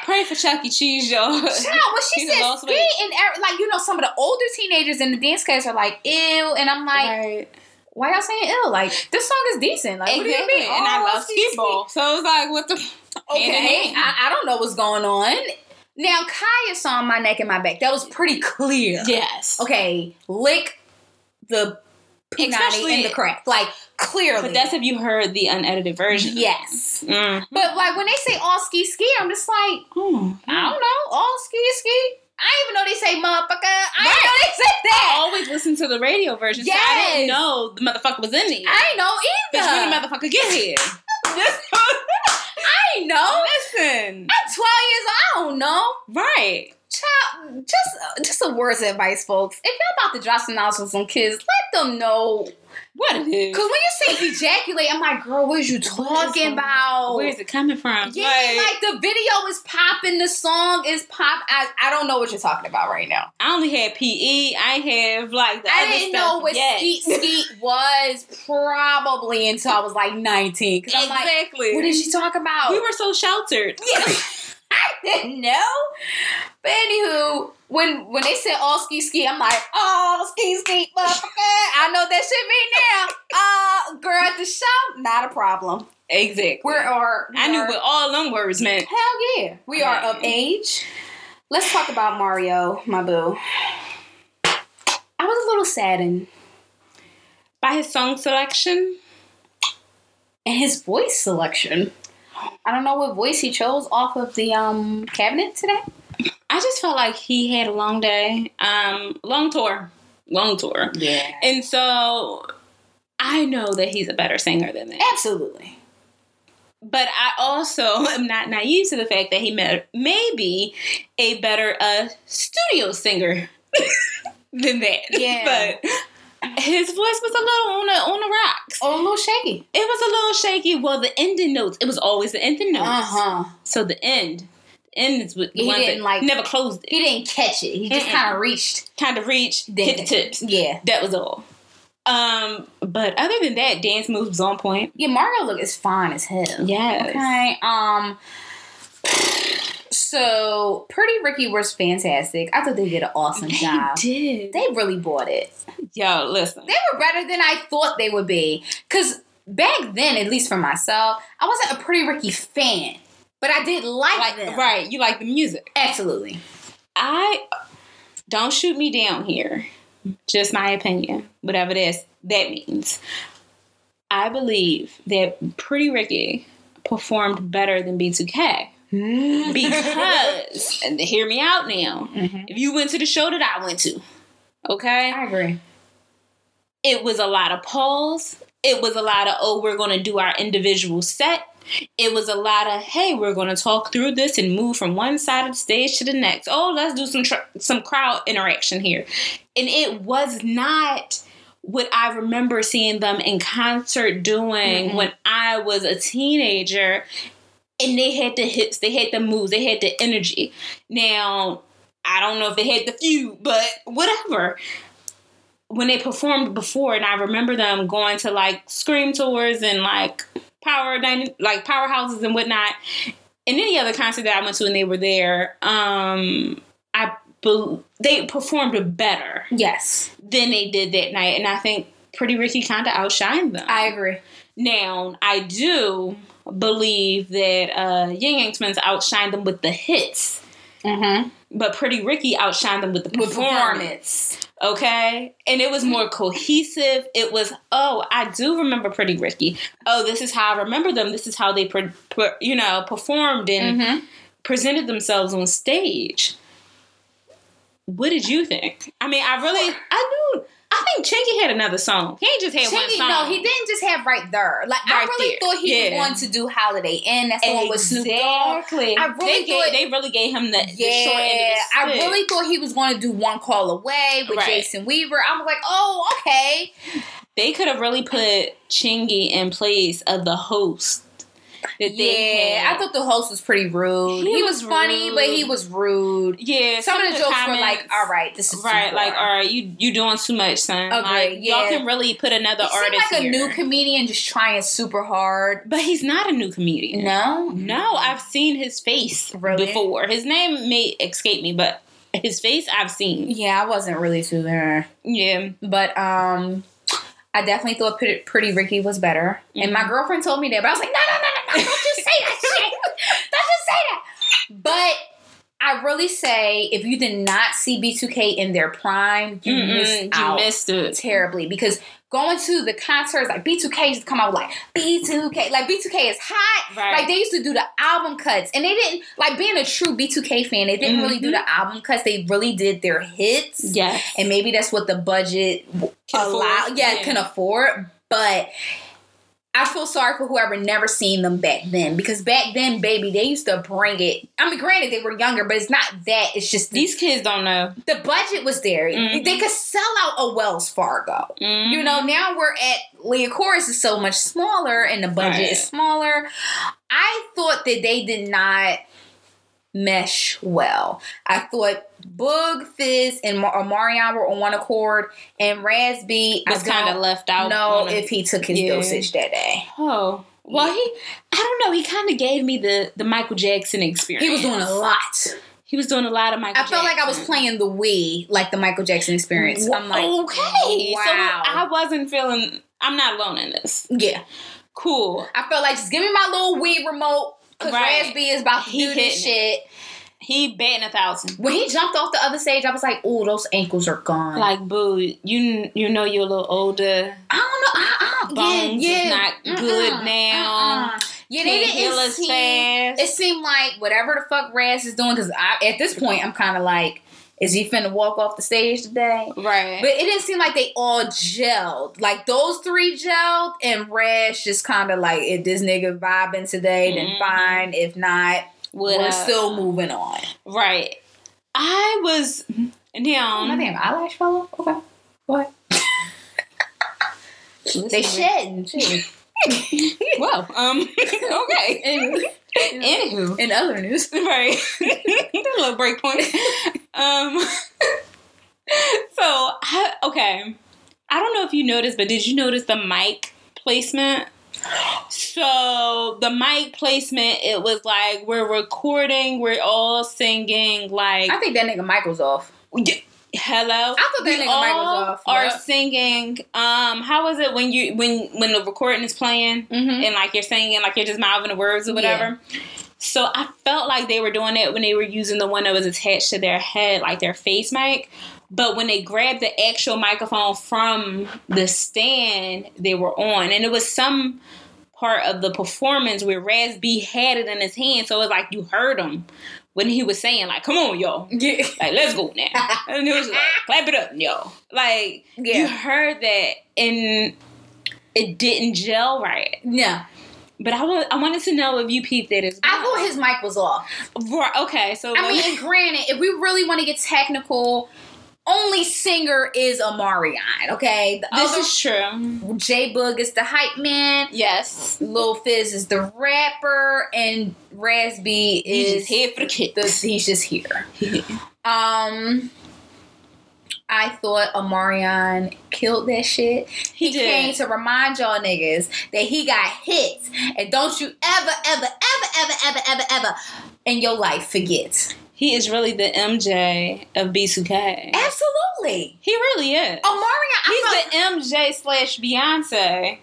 Pray for Chuck E. Cheese, y'all. Child, when she said lost ski, weight. and every- like you know, some of the older teenagers in the dance class are like, "Ew," and I'm like, Right. "Why y'all saying ill? Like this song is decent. Like what do you Exactly. mean? And I Oh, love ski, skeet ball. So it's like what the Okay. I, I don't know what's going on. Now Kaya saw my neck and my back. That was pretty clear. Yes. Okay, lick the punani Especially- in the crack, like clearly. But that's if you heard the unedited version. yes. Mm. But like when they say all ski ski, I'm just like, Oh, I don't know, all ski ski. I even know they say motherfucker. I Right. know they said that. I always listen to the radio version, so I Yes. didn't know the motherfucker was in there. I know Bitch, when the either. motherfucker get here? I ain't know. Listen. I'm 12 years old. I don't know. Right. Child, just just some words of advice, folks. If y'all about to drop some knowledge on some kids, let them know. What it is. Cause when you say ejaculate, I'm like, girl, what is you talking about? Where's it coming from? yeah, like, the video is popping, the song is pop. I, I don't know what you're talking about right now. I only had PE. I have like the I didn't know what yet. skeet skeet was probably until I was like 19. Cause I'm like, Exactly. what did she talk about? we were so sheltered. Yeah. I didn't know. But anywho, when when they said all ski ski, I'm like, oh ski ski, motherfucker. I know that shit mean now. Uh girl at the show, not a problem. Exactly. We are we I knew are- what all them words meant. hell yeah. We are of age. Let's talk about Mario, my boo. I was a little saddened. By his song selection. And his voice selection. I don't know what voice he chose off of the um cabinet today. I just felt like he had a long day, um, long tour, long tour, Yeah. and so I know that he's a better singer than that. Absolutely. But I also am not naive to the fact that he may, may be a better uh, studio singer than that. Yeah. But his voice was a little on the on the rocks. Oh, a little shaky. It was a little shaky. Well, the ending notes. It was always the ending notes. Uh huh. So the end, the end is what the He didn't, like- never closed it. He didn't catch it. He just kind of reached. Kind of reached, hit the tips. Yeah. That was all. Um, but other than that, dance moves was on point. Yeah, Mario look is fine as hell. Yes. Okay. Um. So, Pretty Ricky was fantastic. I thought they did an awesome job. did. They really bought it. Yo, listen. They were better than I thought they would be. Cause back then, at least for myself, I wasn't a Pretty Ricky fan, but I did like, Like, them. right, you like the music. Absolutely. I don't shoot me down here. Just my opinion, whatever this that means. I believe that Pretty Ricky performed better than B2K because, and hear me out now. Mhm. If you went to the show that I went to, okay, I agree. it was a lot of pause. It was a lot of oh, we're going to do our individual set. It was a lot of hey, we're going to talk through this and move from one side of the stage to the next. Oh, let's do some tr- some crowd interaction here, and it was not what I remember seeing them in concert doing Mm-mm. when I was a teenager. And they had the hits, they had the moves, they had the energy. Now, I don't know if they had the few, but whatever when they performed before, and I remember them going to like scream tours and like power like powerhouses and whatnot, and any other concert that I went to and they were there. Um, I bel they performed better Yes, than they did that night, and I think Pretty Ricky kind of outshined them. I agree. now I do believe that uh, Ying Yang Twins outshined them with the hits. Mm-hmm. But Pretty Ricky outshined them with the performance. Okay? And it was more cohesive. It was oh i do remember pretty ricky. Oh this is how i remember them. This is how they per, per- you know performed and Mm-hmm. presented themselves on stage. What did you think? I mean i really i knew i think Chingy had another song he ain't just had one song no, he didn't just have right there. Like I really there. thought he Yeah. was going to do Holidae In. That's the one with Snoop Dogg. exactly I really they, gave, thought- they really gave him the, the Yeah, short end the I really thought he was going to do One Call Away with Right. Jason Weaver. I was like, oh, okay. they could have really put chingy in place of the host Yeah. I thought the host was pretty rude. He He, was, was funny, but he was rude. Yeah, Some, of the jokes were like, all right, this is right, like, all right, you you doing too much, son. Agreed, Like, y'all can really put another He artist like a new comedian just trying super hard. but he's not a new comedian. No, No, I've seen his face Really? before. His name may escape me, but his face I've seen. Yeah, I wasn't really too there. Yeah, But um, I definitely thought Pretty, Pretty Ricky was better. And my Mhm. girlfriend told me that, but I was like, no, no, no, no, no, don't you say that shit. Don't you say that. But I really say if you did not see B2K in their prime, you Mm-mm, missed you out missed it. terribly because going to the concerts like B2K used to come out with like B2K like B2K is hot Right. like they used to do the album cuts and they didn't like being a true B2K fan they didn't really do Mhm. the album cuts they really did their hits Yeah, and maybe that's what the budget Can allow yeah. can afford but I feel sorry for whoever never seen them back then because back then, baby, they used to bring it. I mean, granted, they were younger, but it's not that. It's just the, these kids don't know. the budget was there. Mhm. They could sell out a Wells Fargo. Mhm. You know, now we're at Liacouras is so much smaller and the budget Right. is smaller. I thought that they did not mesh well. I thought Boog, Fizz, and Mar- or uh, Marion were on one accord, and Raz B was kind of left out. No, if he took his Yeah. dosage that day. Oh. Well, he, I don't know. He kind of gave me the the Michael Jackson experience. He was doing a lot. He was doing a lot of Michael. I felt like I was playing the Wii, like the Michael Jackson experience. I'm like, okay. wow. So I wasn't feeling. I'm not alone in this. yeah. Cool. I felt like just give me my little Wii remote because Right. Raz B is about to He do this shit. He betting a thousand. When he jumped off the other stage, I was like, "Oh, those ankles are gone." Like, boo, you you know you're a little older. I don't know. I, I don't, Bones yeah, is yeah. not Mm-mm, good now. mm-mm. Yeah, they didn't as seem. fast. It seemed like whatever the fuck Raz is doing. Because at this point, I'm kind of like, is he finna walk off the stage today? right. But it didn't seem like they all gelled. Like those three gelled, and Rash just kind of like, if this nigga vibing today, then Mhm. fine. If not, What we're up? still moving on. right. I was now. My damn eyelash fell off. Okay, what? They shedding too. Well, um, okay. Anyway, Anywho, in other news, right, a little break point. Um, so I, okay, I don't know if you noticed, but did you notice the mic placement? So the mic placement, it was like we're recording, we're all singing, like I think that nigga Michael's off. Y- Hello. I thought that We all was off. Are Yep. singing. Um, how is it when you when when the recording is playing Mm-hmm. and like you're singing like you're just mouthing the words or whatever? So I felt like they were doing it when they were using the one that was attached to their head, like their face mic. But when they grabbed the actual microphone from the stand, they were on, and it was some part of the performance where Raz B had it in his hand, so it was like you heard him when he was saying like, "Come on, y'all." Yeah. like let's go now and it was like clap it up y'all." like you heard that and it didn't gel right No. but I wa- I wanted to know if you peeped it as well I thought his mic was off. Right, okay so I mean, granted, if we really want to get technical, only singer is Omarion, okay? The this other is true J-Boog is the hype man, yes Lil Fizz is the rapper, and Raz B he's is just here for the the, he's just here. Um I thought Omarion killed that shit. he, He came to remind y'all niggas that he got hits. And don't you ever, ever, ever, ever, ever, ever, ever in your life forget. He is really the MJ of B2K Absolutely. he really is Omarion, I he's the MJ slash Beyonce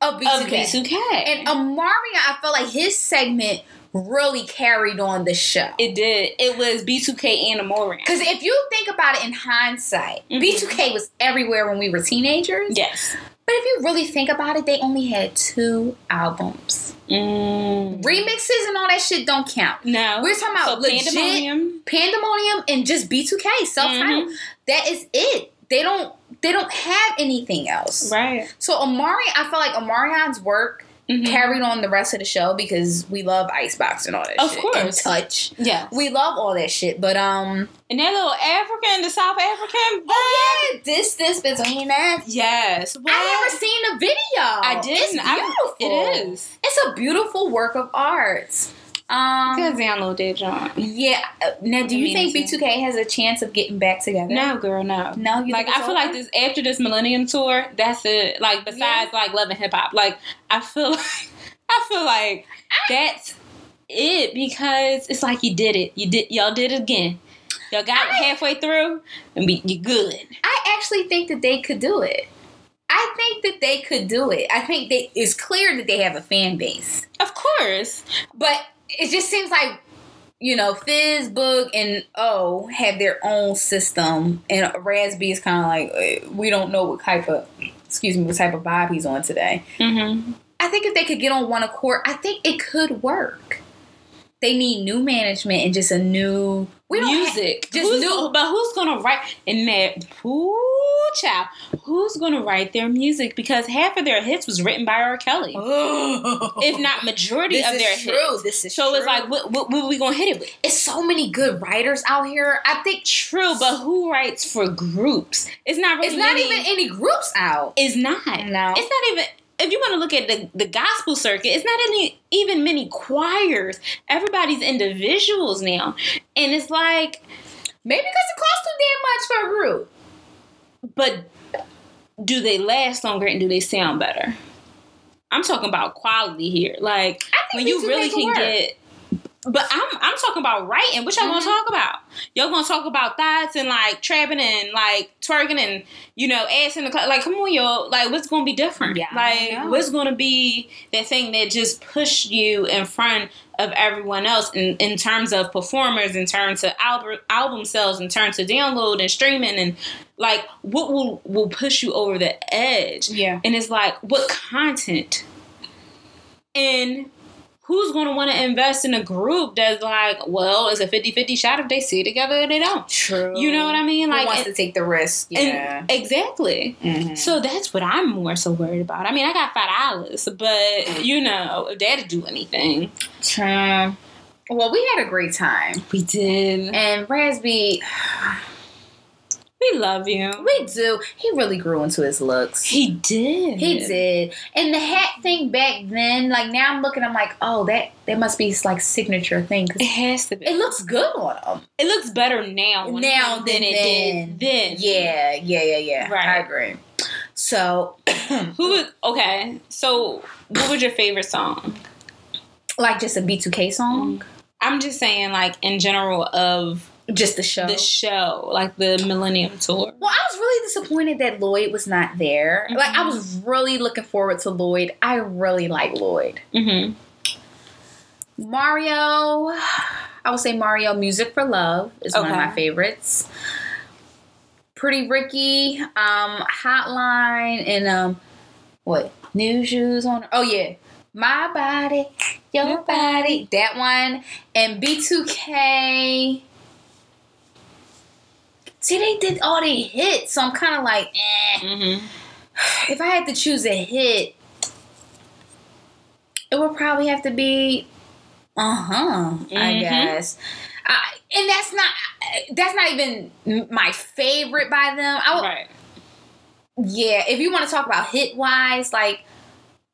of of B2K. B2K And Omarion, I felt like his segment really carried on the show. it did it was B2K and Omarion Because if you think about it in hindsight, Mhm. B2K was everywhere when we were teenagers. yes But if you really think about it, they only had two albums. mm. Remixes and all that shit don't count. no We're talking about so legit Pandemonium Pandemonium and just B2K self-titled. Mhm. That is it. They don't they don't have anything else. Right. So Amari, I feel like Omarion's work Mhm. carried on the rest of the show because we love Icebox and all that Of shit. course. And touch. Yeah. We love all that shit. But um And that little African, the South African. Oh yeah, distance between us. Yes. What? I never seen the video. I didn't. It's I- beautiful. It is. It's a beautiful work of art. Um Good download that, John. Yeah. uh, Now do you think B2K has a chance of getting back together? No, girl, no. No, you like I feel over? like this after this Millennium tour, that's it. Like besides like Love and Hip Hop, like I feel like I feel like that's it because it's like you did it. You did y'all did it again. Y'all got I- halfway through and be you good. I actually think that they could do it. I think that they could do it. I think that it's clear that they have a fan base. Of course. But it just seems like, you know, Fizz, Boog, and O have their own system, and Raz B is kind of like, eh, we don't know what type of, excuse me, what type of vibe he's on today. Mm-hmm. I think if they could get on one accord, I think it could work. They need new management and just a new we don't music. just Who's- new- but who's gonna write in that? Ooh, child. Who's gonna write their music? Because half of their hits was written by R. Kelly, if not majority of their true. hits. This is So true. it's like, what, what, what we gonna hit it with? it's so many good writers out here. I think True, but who writes for groups? It's not really. it's not many- even any groups out. It's not. No. It's not even. If you want to look at the, the gospel circuit, it's not any even many choirs. Everybody's individuals now, and it's like, Maybe because it costs too damn much for a group. but do they last longer and do they sound better? I'm talking about quality here. Like I when you really can work. get. But I'm I'm talking about writing. What y'all gonna Mhm. talk about? Y'all gonna talk about thoughts and like trapping and like twerking and you know ass in the club. Like come on, yo. Like what's gonna be different? Yeah, like what's gonna be that thing that just pushed you in front of everyone else in, in terms of performers, in terms of album album sales, in terms of download and streaming and like what will will push you over the edge? Yeah. And it's like what content And who's going to want to invest in a group that's like, well, it's a 50-50 shot if they see together or they don't. True. You know what I mean? Who Like wants and- to take the risk? Yeah. exactly. Mhm. So that's what I'm more so worried about. I mean, I got five dollars, but you know, if that'd do anything. True. Well, we had a great time, We did. and Raz B, We love you. we do. He really grew into his looks. He did. He did. And the hat thing back then, like now I'm looking, I'm like, oh, that that must be his like signature thing It has to be. it looks good on him. It looks better now. Now him than it did then. Yeah, yeah, yeah, yeah. Right. I agree. So, Who was okay? So, what was your favorite song? like just a B2K song, I'm just saying, like in general of just the show. the show, like the Millennium Tour. Well, I was really disappointed that Lloyd was not there. Like, I was really looking forward to Lloyd. I really like Lloyd. Mm-hmm. Mario, I would say Mario Music for Love is one of my favorites. Pretty Ricky, um, Hotline, and um, what? New Shoes on. Oh, yeah. My Body, Your Your Body. That one. And B2K. See, they did all the hits, so I'm kind of like, eh. Mm-hmm. If I had to choose a hit, it would probably have to be, uh huh. I Mhm. guess, I, and that's not that's not even my favorite by them. I would, Right. yeah. If you want to talk about hit wise, like,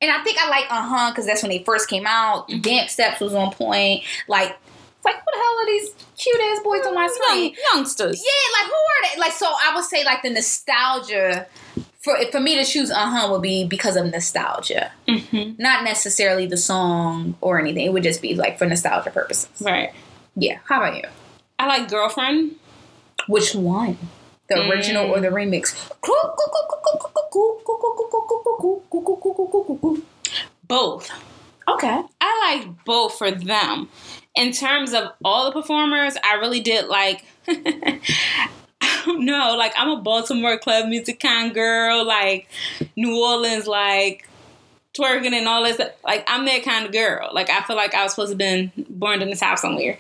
and I think I like uh huh because that's when they first came out. Mhm. Damp Steps was on point. Like, it's like what the hell are these cute ass boys on my screen? Young, youngsters. Yeah, like who are they? Like so, I would say like the nostalgia for for me to choose uh huh would be because of nostalgia, Mm-hmm. not necessarily the song or anything. It would just be like for nostalgia purposes. Right. Yeah. How about you? I like Girlfriend. Which one? The original or the remix? Both. Okay. I like both for them. In terms of all the performers, I really did like. I don't know. Like I'm a Baltimore club music kind of girl. Like New Orleans, like twerking and all this. Like I'm that kind of girl. Like I feel like I was supposed to been born in the South somewhere,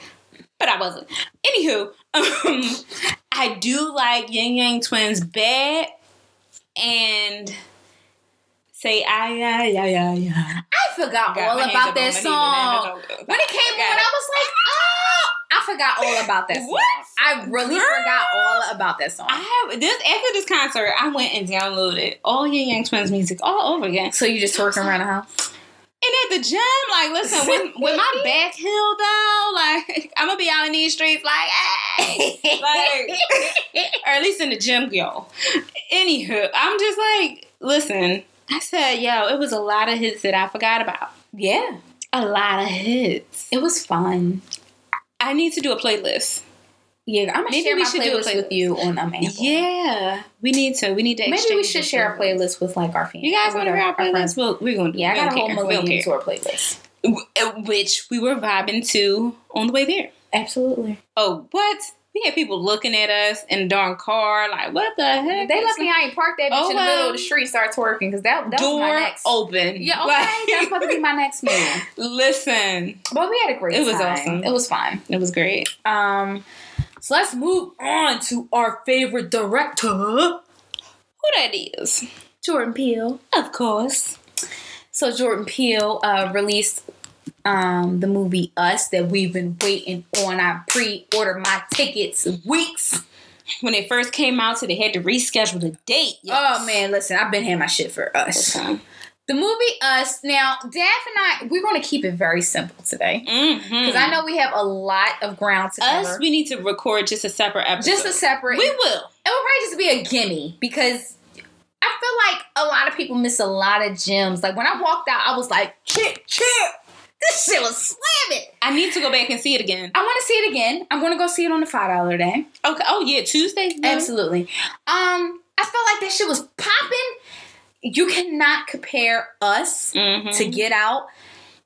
but I wasn't. Anywho, um, I do like Ying Yang Twins bad and say ay ay ay ay ay. I forgot Got all about that on my knees song. When it came on, it. I was like, oh, I forgot all about that song. What? I really Girl. forgot all about that song. I have this after this concert. I went and downloaded all Ying Yang Twins music all over again. so you just twerking around the house? And at the gym, like, listen, when, when my back healed down, like, I'm gonna be out in these streets, like, hey, like, or at least in the gym, yo. Anywho, I'm just like, listen, I said, yo, it was a lot of hits that I forgot about. yeah, A lot of hits. it was fun. I need to do a playlist. Yeah, I'm gonna Maybe share we my should do a playlist with you on um, Apple. Yeah, we need to. We need to. Maybe we should share a playlist with like our family. You guys want to hear our- playlist? Well, we're going to. Yeah, I got a whole. Millennium. Tour playlist. Which we were vibing to on the way there. Absolutely. Oh, what? We had people looking at us in the darn car, like, what the heck? They is lucky I ain't parked that bitch Oh, in the middle of the street, start twerking because that, that door was my next. open. Yeah, okay, Like, that's supposed to be my next move. listen, But we had a great It was time. awesome. It was fun. it was great. Um, so let's move on to our favorite director, Who that is? Jordan Peele. Of course. So Jordan Peele uh, released um, the movie Us that we've been waiting on. I pre-ordered my tickets weeks. When it first came out, so they had to reschedule the date. Oh man, listen, I've been having my shit for Us. Okay. The movie Us. Now, Daff and I, we're going to keep it very simple today Mm-hmm. because I know we have a lot of ground to cover. Us, we need to record just a separate episode. just a separate. We will. it will. probably just be a gimme because I feel like a lot of people miss a lot of gems. Like when I walked out, I was like, chip, chip. This shit was slamming. I need to go back and see it again. I want to see it again. I'm going to go see it on the five dollar day. Okay. Oh yeah, Tuesday. Absolutely. Um, I felt like that shit was popping. You cannot compare us Mm-hmm. to Get Out.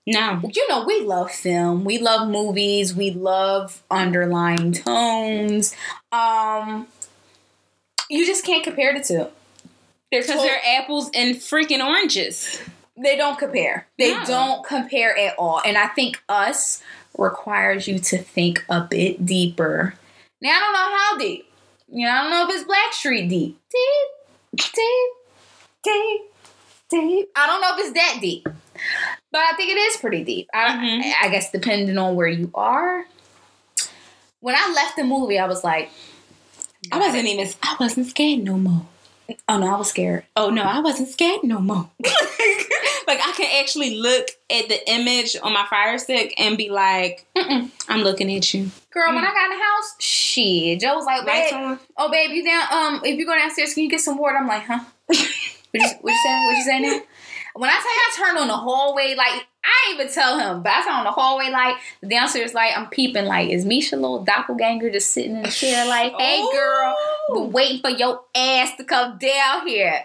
no. You know, we love film. We love movies. We love underlying tones. Um, you just can't compare the two. Because they're apples and freaking oranges. They don't compare. They No. don't compare at all. And I think us requires you to think a bit deeper. Now I don't know how deep. You know, I don't know if it's Blackstreet deep. Deep, deep, deep, deep. I don't know if it's that deep. But I think it is pretty deep. I, Mhm. I guess depending on where you are. When I left the movie, I was like, I wasn't even. I wasn't scared no more. Oh no, I was scared. Oh no, I wasn't scared no more. like I can actually look at the image on my fire stick and be like. I'm looking at you. Girl, when I got in the house, shit. Joe was like, babe, oh babe, you down? Um, if you go downstairs, can you get some water? I'm like, huh? what you, what you say? What you say now? When I say I turned on the hallway, like I ain't even tell him, but I turned on the hallway light, the downstairs light. I'm peeping, like, is Misha little doppelganger just sitting in the chair, like, hey girl. Been waiting for your ass to come down here.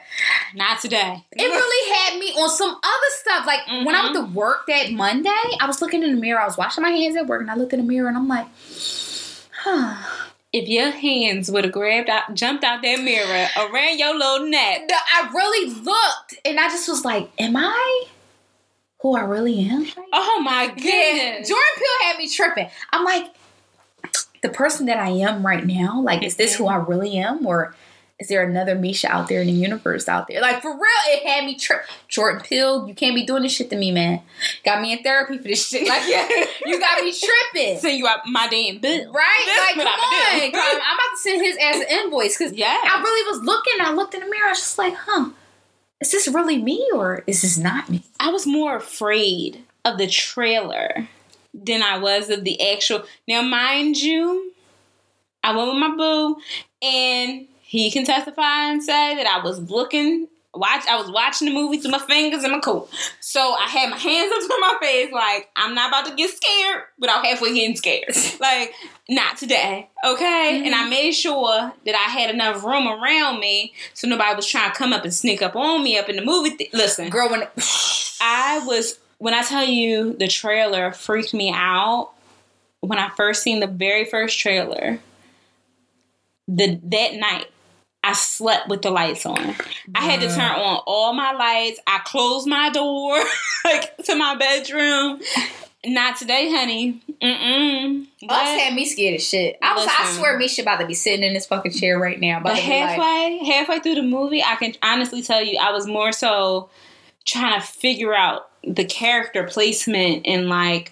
Not today. It really had me on some other stuff. Like when I went to mm-hmm. work that Monday, I was looking in the mirror. I was washing my hands at work, and I looked in the mirror, and I'm like, huh. If your hands would have grabbed out, jumped out that mirror around your little neck. I really looked, and I just was like, "Am I who I really am?" Oh my Yeah, goodness. Jordan Peele had me tripping. I'm like, the person that I am right now. Like, is this who mm-hmm. I really am, or is there another Misha out there in the universe out there? Like for real, it had me trip. Jordan Peele, you can't be doing this shit to me, man. Got me in therapy for this shit. Like, yeah, you got me tripping. Send you out my damn bill. Right? That's like, come I'ma on. Come on. I'm about to send his ass an invoice because Yeah. I really was looking. I looked in the mirror. I was just like, huh, is this really me or is this not me? I was more afraid of the trailer than I was of the actual. Now, mind you, I went with my boo, and he can testify and say that I was looking. Watch, I was watching the movie through my fingers and my coat. So I had my hands up to my face, like I'm not about to get scared without halfway getting scared. like not today, okay? Mm-hmm. And I made sure that I had enough room around me so nobody was trying to come up and sneak up on me up in the movie. Th- Listen, Girl, when I was when I tell you the trailer freaked me out when I first seen the very first trailer. The that night I slept with the lights on. I had to turn on all my lights. I closed my door like to my bedroom. Not today, honey. Mm-mm. But, had me scared as shit. I was, I swear, Misha about to be sitting in this fucking chair right now. But be like, halfway, halfway through the movie, I can honestly tell you, I was more so trying to figure out the character placement and like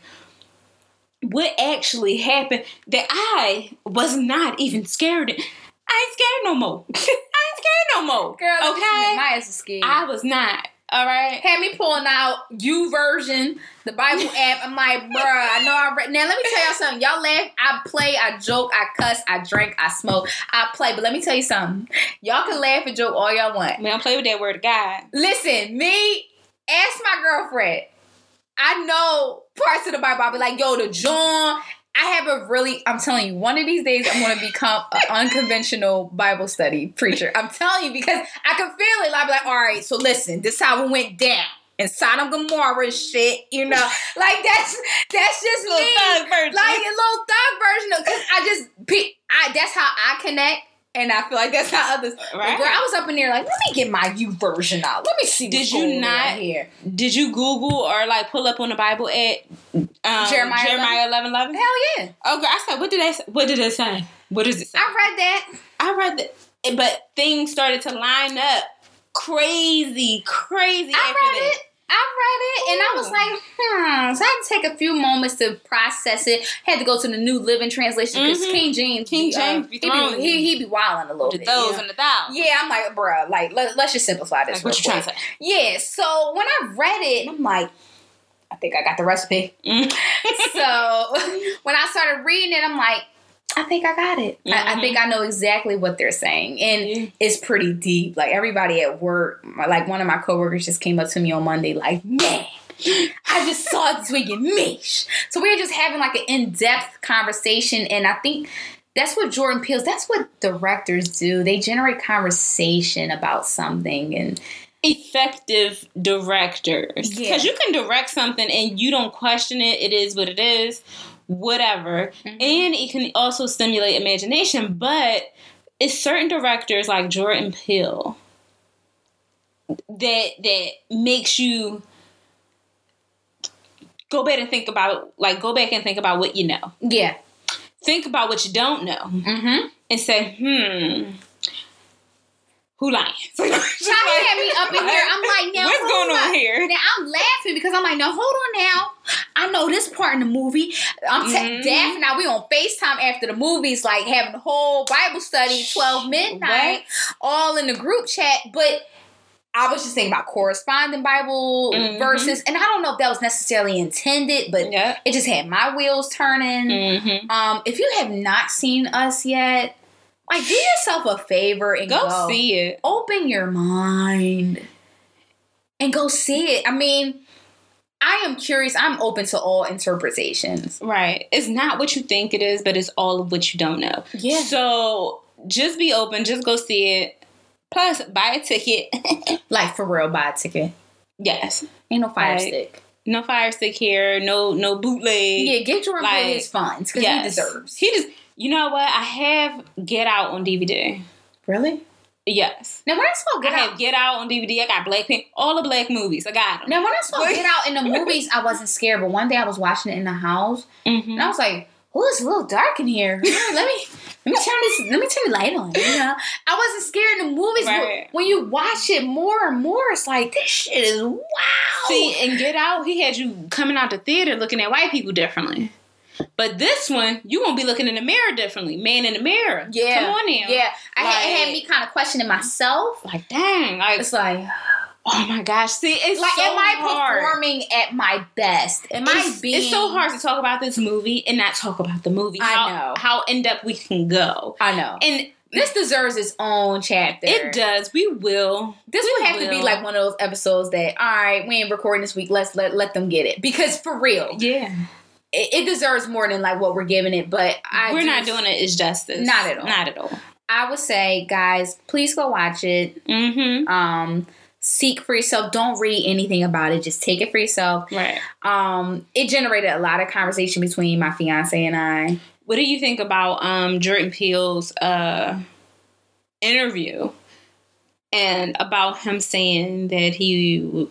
what actually happened that I was not even scared. I ain't scared no more. I ain't scared no more. girl, okay. my ass is scared. I was not. All right. had me pulling out YouVersion, the Bible app. I'm like, bruh, I know I read. Now let me tell y'all something. Y'all laugh, I play, I joke, I cuss, I drink, I smoke, I play. But let me tell you something. Y'all can laugh and joke all y'all want. I mean, I play with that word of God. Listen, me, ask my girlfriend. I know parts of the Bible. I'll be like, yo, the John. I have a really, I'm telling you, one of these days I'm going to become an unconventional Bible study preacher. I'm telling you because I can feel it. I'll be like, all right, so listen, this how it went down. And Sodom Gomorrah and shit, you know, like that's that's just Little me, thug version. like a little thug version of. Cause I just, I that's how I connect, and I feel like that's how others. Right. girl, I was up in there like, let me get my YouVersion out. Let me see. Did you not- here? Did you Google or like pull up on the Bible at um, Jeremiah Jeremiah eleven eleven? Hell yeah, Oh, girl, I said, what did I? What did it say? What does it say? I read that. I read that, but things started to line up crazy, crazy. I after read that. it. I read it and I was like, hmm. So I had to take a few moments to process it. Had to go to the New Living Translation because Mhm. King James, King be, uh, James be he, be, he, he be wilding a little The bit. those you know? and the thou. Yeah, I'm like, bruh, like let, let's just simplify this. Like, what you trying to say? Yeah, so when I read it, I'm like, I think I got the recipe. Mm. so when I started reading it, I'm like, I think I got it. I, I Mhm. think I know exactly what they're saying, and Yeah. it's pretty deep. Like everybody at work, like one of my coworkers just came up to me on Monday, like, man. I just saw it this weekend, Mish. So we were just having like an in-depth conversation, and I think that's what Jordan Peele's. That's what directors do. They generate conversation about something, and Effective directors, because Yeah. you can direct something and you don't question it. It is what it is, whatever, Mhm. and it can also stimulate imagination. But it's certain directors like Jordan Peele that that makes you go back and think about like go back and think about what you know. Yeah. Think about what you don't know Mm-hmm. and say, hmm, who lying? Trying to had me up in here. I'm like, now what's going on here? Now I'm laughing because I'm like, now hold on now. I know this part in the movie. I'm te- Mhm. Daff and I we on FaceTime after the movies, like having a whole Bible study, 12 midnight, all in the group chat. But I was just thinking about corresponding Bible Mhm. verses, and I don't know if that was necessarily intended, but Yeah. it just had my wheels turning. Mm-hmm. Um, if you have not seen us yet, like do yourself a favor and Go, go see it. open your mind and go see it. I mean, I am curious. I'm open to all interpretations. Right. It's not what you think it is, but it's all of what you don't know. Yeah. So just be open. Just go see it. Plus, buy a ticket. Like for real, buy a ticket. yes. Ain't no fire Like, stick. No fire stick here. No no bootleg. Yeah, get your like, his funds because Yes. he deserves. He just. You know what? I have Get Out on DVD. really? Yes. Now when I saw Get I Out, have Get Out on DVD. I got Black Panther. All the black movies. I got them. now when I saw What? Get Out in the movies, I wasn't scared. But one day I was watching it in the house, Mm-hmm. and I was like, "Oh, it's a little dark in here. Yeah, let me." Let me turn this. Let me turn the light on. You know, I wasn't scared in the movies. but Right. When you watch it more and more, it's like this shit is wow. See, and Get Out, he had you coming out the theater looking at white people differently. But this one, you won't be looking in the mirror differently. Man in the mirror. Yeah. Come on now. Yeah, I had, it had me kind of questioning myself. Like, dang. Like, It's like, oh my gosh. See, it's like, so am I hard. performing at my best? Am It's, I being? it's so hard to talk about this movie and not talk about the movie. I how, know. How in depth we can go. I know. And This deserves its own chapter. it does. We will. This We would have to be like one of those episodes that, all right, we ain't recording this week. Let's let let them get it because for real, Yeah. It, it deserves more than like what we're giving it. But I We're do- not doing it as justice. Not at all. Not at all. I would say, guys, please go watch it. Mm-hmm. Um, seek for yourself. Don't read anything about it. Just take it for yourself. Right. Um, it generated a lot of conversation between my fiance and I. What do you think about um Jordan Peele's uh interview and about him saying that he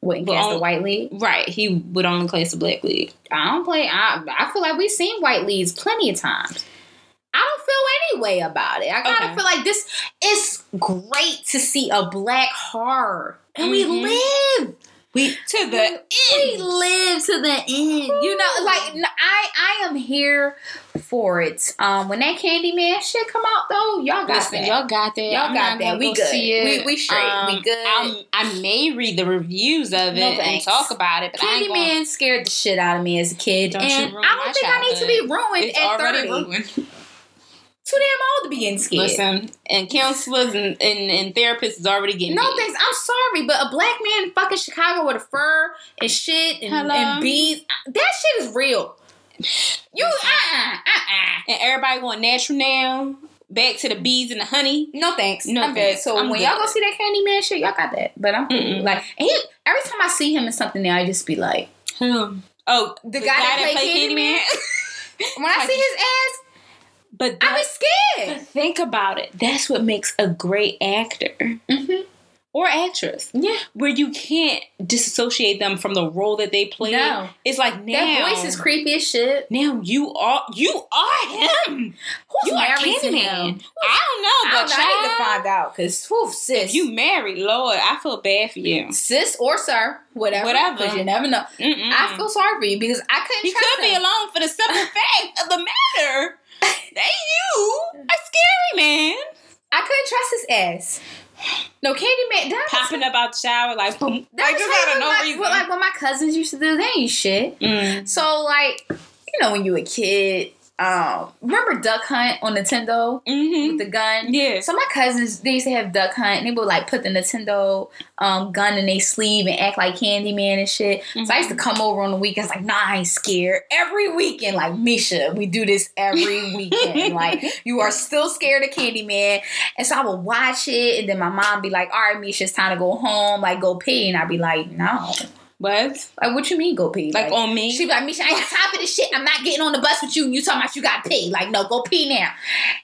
Wouldn't Well, cast the white lead. right he would only place the black league. I don't play. I I feel like we've seen white leads plenty of times. I don't feel any way about it. I kind of Okay. feel like this is great to see a black horror, and we Mhm. live. We to the we live to the end. You know, like I I am here for it. Um, when that Candyman shit come out though, y'all got Listen, that. y'all got that. Y'all I'm got that. We go good. See it. Um, We- we straight. We good. I'm, I may read the reviews of it No and talk about it, but I ain't Candyman gonna, scared the shit out of me as a kid, Don't you and I don't think I need to be ruined it's at already thirty. ruined. Too damn old to be getting scared. Listen, and counselors and, and, and therapists is already getting No paid. thanks. I'm sorry, but a black man in fucking Chicago with a fur and shit and, Hello? and beads, that shit is real. You uh uh uh And everybody going natural now. Back to the bees and the honey. No thanks. No I'm good. thanks. So I'm when good. y'all go see that Candyman shit, y'all got that. But I'm. Mm-mm. like and he, every time I see him in something now, I just be like, Hmm. Oh, The guy that played Candyman? when I see his ass, But I was scared. but think about it. That's what makes a great actor Mm-hmm. or actress, Yeah, where you can't disassociate them from the role that they play. No. It's like now. that voice is creepy as shit. Now you are you are him. Who's You are married Candyman. him? I don't know, I, but don't know, I need to find out because whew, sis, if you married, Lord, I feel bad for you. sis or sir, whatever, Whatever. because you never know. Mm-mm. I feel sorry for you because I couldn't. He could be alone for the simple fact of the matter. That you a scary man. I couldn't trust his ass. No, Candyman. That was, Popping up out the shower like boom. that like was just out of no what, reason. what, like what my cousins used to do. They ain't shit. Mm. So like, you know, when you were a kid, um, remember Duck Hunt on Nintendo hmm with the gun? Yeah. So my cousins, they used to have Duck Hunt, and they would like put the Nintendo um, gun in their sleeve and act like Candyman and shit. So I used to come over on the weekends, like, nah, I ain't scared. Every weekend, like Misha, we do this every weekend. like, you are still scared of Candyman, and so I would watch it, and then my mom be like, all right, Misha, it's time to go home, like go pee, and I'd be like, no. What? Like, what you mean go pee? Like, on me? She be like, Misha, I ain't time for this shit. I'm not getting on the bus with you. And you talking about you got pee. Like, no, go pee now.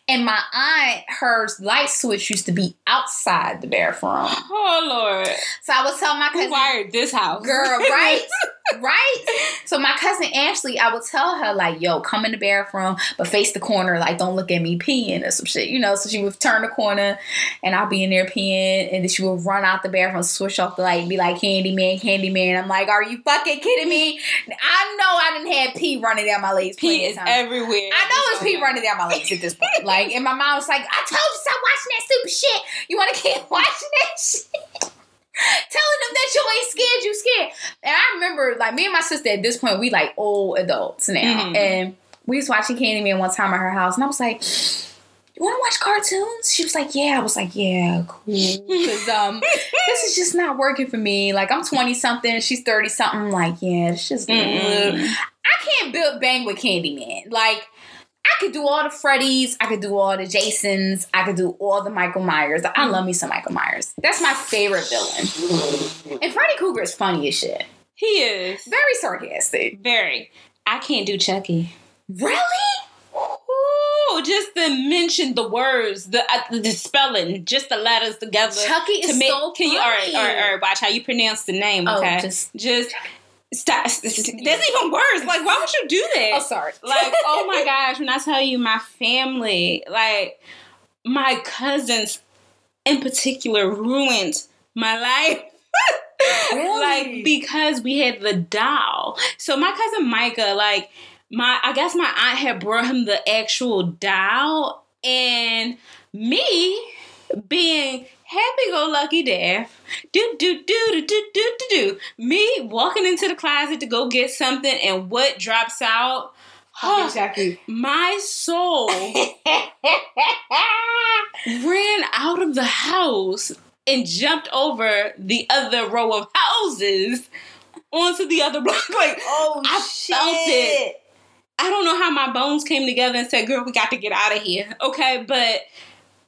And my aunt, her light switch used to be outside the bathroom. Oh Lord. So I was telling my Who cousin, wired this house? girl, right? right? So my cousin Ashley, I would tell her like, "Yo, come in the bathroom, but face the corner. Like, don't look at me peeing or some shit, you know." So she would turn the corner, and I'll be in there peeing, and then she would run out the bathroom, switch off the light, and be like, "Candyman, Candyman." I'm like, "Are you fucking kidding me?" I know I didn't have pee running down my legs. Pee is everywhere. I know it's pee running down my legs at this point. Like, and my mom was like, I told you stop watching that stupid shit. You want to keep watching that shit? Telling them that you ain't scared, you scared. And I remember, like, me and my sister at this point, we like old adults now. Mhm. And we was watching Candyman one time at her house, and I was like, you want to watch cartoons? She was like, yeah. I was like, yeah, cool. Because um, this is just not working for me. Like, I'm 20 something, she's 30 something. Like, yeah, it's just. Mm-mm. I can't build bang with Candyman. Like, I could do all the Freddys, I could do all the Jasons, I could do all the Michael Myers. I love me some Michael Myers. That's my favorite villain. And Freddy Krueger is funny as shit. He is Very sarcastic. very. I can't do Chucky. Really? Ooh, just to mention the words, the uh, the spelling, just the letters together. Chucky is to make, so Can you all right, all right, all right, Watch how you pronounce the name. Oh, Okay, just- just stop. There's even worse. Like, why would you do that? Oh, sorry. like oh my gosh when i tell you my family like my cousins in particular ruined my life Really? like because we had the doll so my cousin micah like my i guess my aunt had brought him the actual doll and me being happy go lucky day. Do, do, do, do, do, do, do, do. Me walking into the closet to go get something, and what drops out? Huh, exactly. My soul ran out of the house and jumped over the other row of houses onto the other block. Like, oh, I shit. felt it. I don't know how my bones came together and said, "Girl, we got to get out of here." Okay, but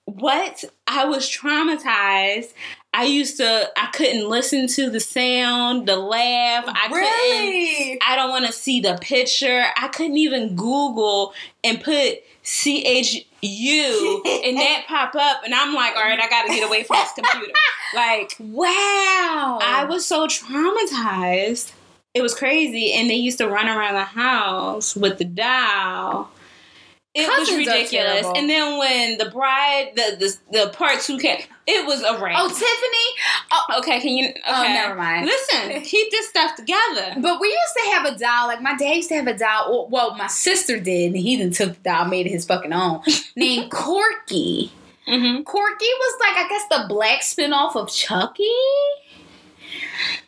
what I was traumatized. I used to. I couldn't listen to the sound, the laugh. I couldn't. Really? I don't want to see the picture. I couldn't even Google and put C H U and that pop up, and I'm like, all right, I got to get away from this computer. Like, Wow. I was so traumatized. It was crazy, and they used to run around the house with the doll. It Cousins was ridiculous. And then when the bride, the the, the part two came, it was a wrap. Oh, Tiffany. Oh, okay. Can you? Okay. Oh, never mind. Listen, keep this stuff together. But we used to have a doll. Like my dad used to have a doll. Well, my sister did, and he then took the doll, made it his fucking own. named Corky. Mm-hmm. Corky was like I guess the black spinoff of Chucky.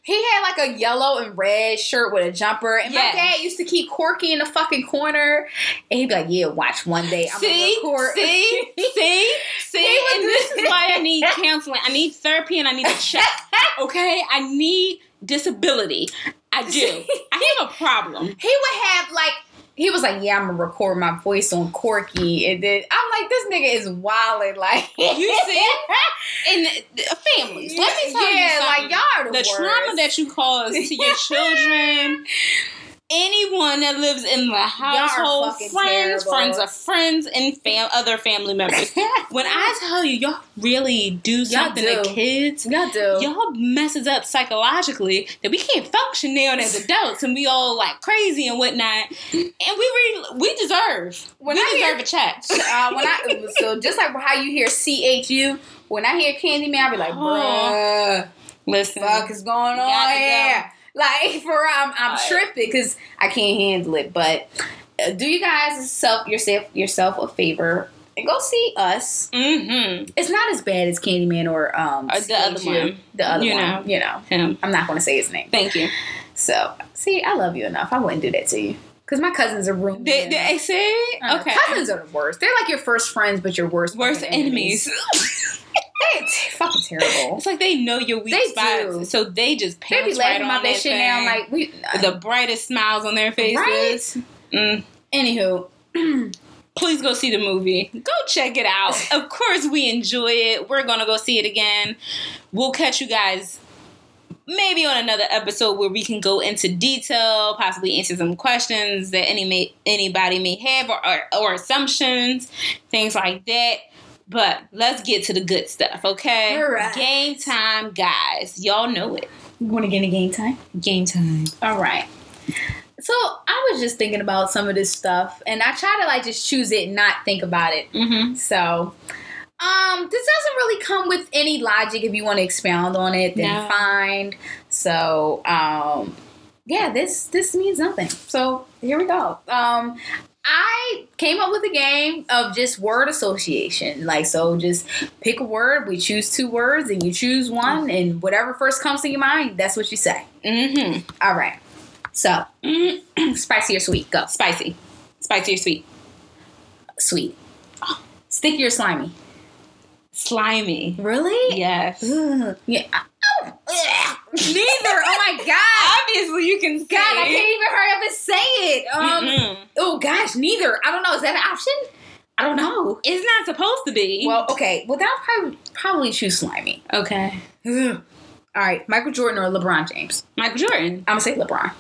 He had like a yellow and red shirt with a jumper, and Yes. my dad used to keep Corky in the fucking corner, and he'd be like, "Yeah, watch one day I'm See, gonna record." see, see, see, and this is why I need counseling. I need therapy, and I need a check. Okay, I need disability. I do. I have a problem. he would have like he was like, "Yeah, I'm gonna record my voice on Corky," and then I'm like, "This nigga is wilding." Like You see? And uh, families, let me tell yeah, you something. like y'all are the, the trauma that you cause to your children, anyone that lives in the household, friends, terrible. friends of friends, and fam- other family members. when I tell you, y'all really do something do. to kids. y'all do. Y'all messes up psychologically that we can't function now as adults and we all like crazy and whatnot. And we really, we deserve. When we I deserve hear- a check. uh, when I so just like how you hear C H U, when I hear Candyman, I be like, bruh, Listen, fuck is going on Gotta go. Like for real, I'm, I'm Right. tripping because I can't handle it. But uh, do you guys self yourself yourself a favor and go see us? Mm-hmm. It's not as bad as Candyman or um Or the other one. The other You one, know. you know. Him. I'm not going to say his name. Thank you. So see, I love you enough. I wouldn't do that to you because my cousins are ruined. They, they say okay. Cousins are the worst. They're like your first friends, but your worst Worst fucking enemies. They're fucking terrible. It's like they know your weak They spots, do. so they just They be laughing right about on that shit now. Like we, the brightest smiles on their faces. Mm. anywho, Please go see the movie. Go check it out. of course, we enjoy it. We're gonna go see it again. We'll catch you guys maybe on another episode where we can go into detail, possibly answer some questions that any may, anybody may have or, or, or assumptions, things like that. But let's get to the good stuff, okay? All right. Game time, guys. Y'all know it. You want to get in game time? Game time. All right. So I was just thinking about some of this stuff, and I try to like just choose it and not think about it. Mm-hmm. So, um, this doesn't really come with any logic. If you want to expound on it, then No. fine. So, um, yeah, this this means nothing. So here we go. Um, I came up with a game of just word association. Like, so just pick a word. We choose two words, and you choose one, and whatever first comes to your mind, that's what you say. Mm-hmm. All right. So, mm spicy or sweet? Go. Spicy. Spicy or sweet? Sweet. Sticky or slimy? Slimy. Really? Yes. Ugh. Yeah. Neither. Oh my god. Obviously, you can God, I can't even hurry up and say it. Um. Mm-mm. Oh gosh, neither. I don't know. Is that an option? I don't know. It's not supposed to be. Well, okay. Well, that'll probably probably choose slimy. okay. Ugh. All right, Michael Jordan or LeBron James? Michael Jordan. I'm gonna say LeBron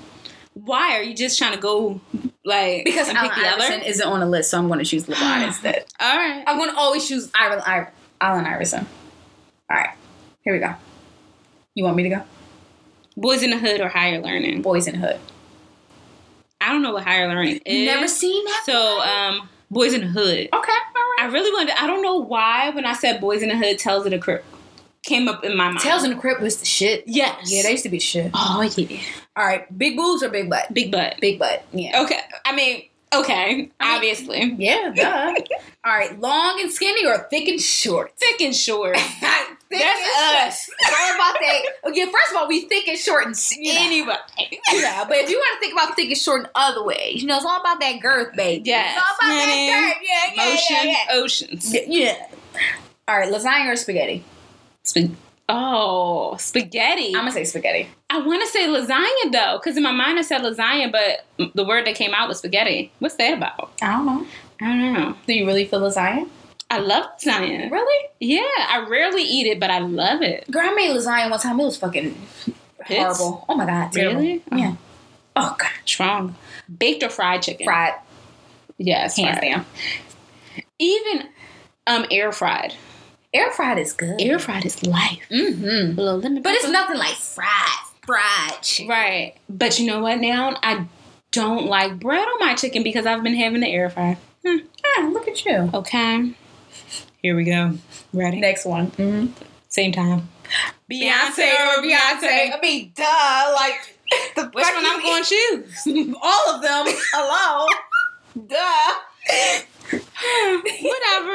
Why are you just trying to go like because Allen pick the other? Iverson isn't on the list, so I'm gonna choose LeBron instead. All right. I'm gonna always choose Allen Iverson. All right, here we go. You want me to go? Boys in the Hood or Higher Learning? Boys in the Hood. I don't know what Higher Learning is. Never seen that. So, um, Boys in the Hood. okay, all right. I really wanted. I don't know why when I said Boys in the Hood, Tales of the Crypt came up in my mind. Tales in the Crypt was the shit. Yes. Yeah, they used to be shit. Oh yeah. All right, big boobs or big butt? Big butt. Big butt. Yeah. Okay. I mean, okay. obviously. Yeah, duh. All right, long and skinny or thick and short? Thick and short. Thick That's us. all about that. Okay, first of all, we thick and short and skinny. Anyway. you know, but if you want to think about thick and short in other ways, you know, it's all about that girth, baby. Yes, It's all about that girth. Yeah, yeah, Motion, yeah, yeah. oceans. Yeah, yeah. All right, lasagna or spaghetti? Sp- oh, spaghetti. I'm gonna say spaghetti. I want to say lasagna though, because in my mind I said lasagna, but the word that came out was spaghetti. What's that about? I don't know. I don't know. Do you really feel lasagna? I love lasagna. Really? Yeah, I rarely eat it, but I love it. Girl, I made lasagna one time. It was fucking horrible. Oh my god, terrible. Really? Yeah. Oh god, Strong. Baked or fried chicken? fried, Yes, hands fried. down. Even um air fried. Air fried is good. Air fried is life. Mm-hmm. A little lemon But it's nothing like fried, fried chicken. right. But you know what? Now I don't like bread on my chicken because I've been having the air fryer. Hmm. Ah, look at you. Okay. Here we go. Ready? Next one. Mm-hmm. Same time. Beyonce or Beyonce? I mean, duh. Like the Which one I'm going to choose? All of them. Hello. duh. Whatever.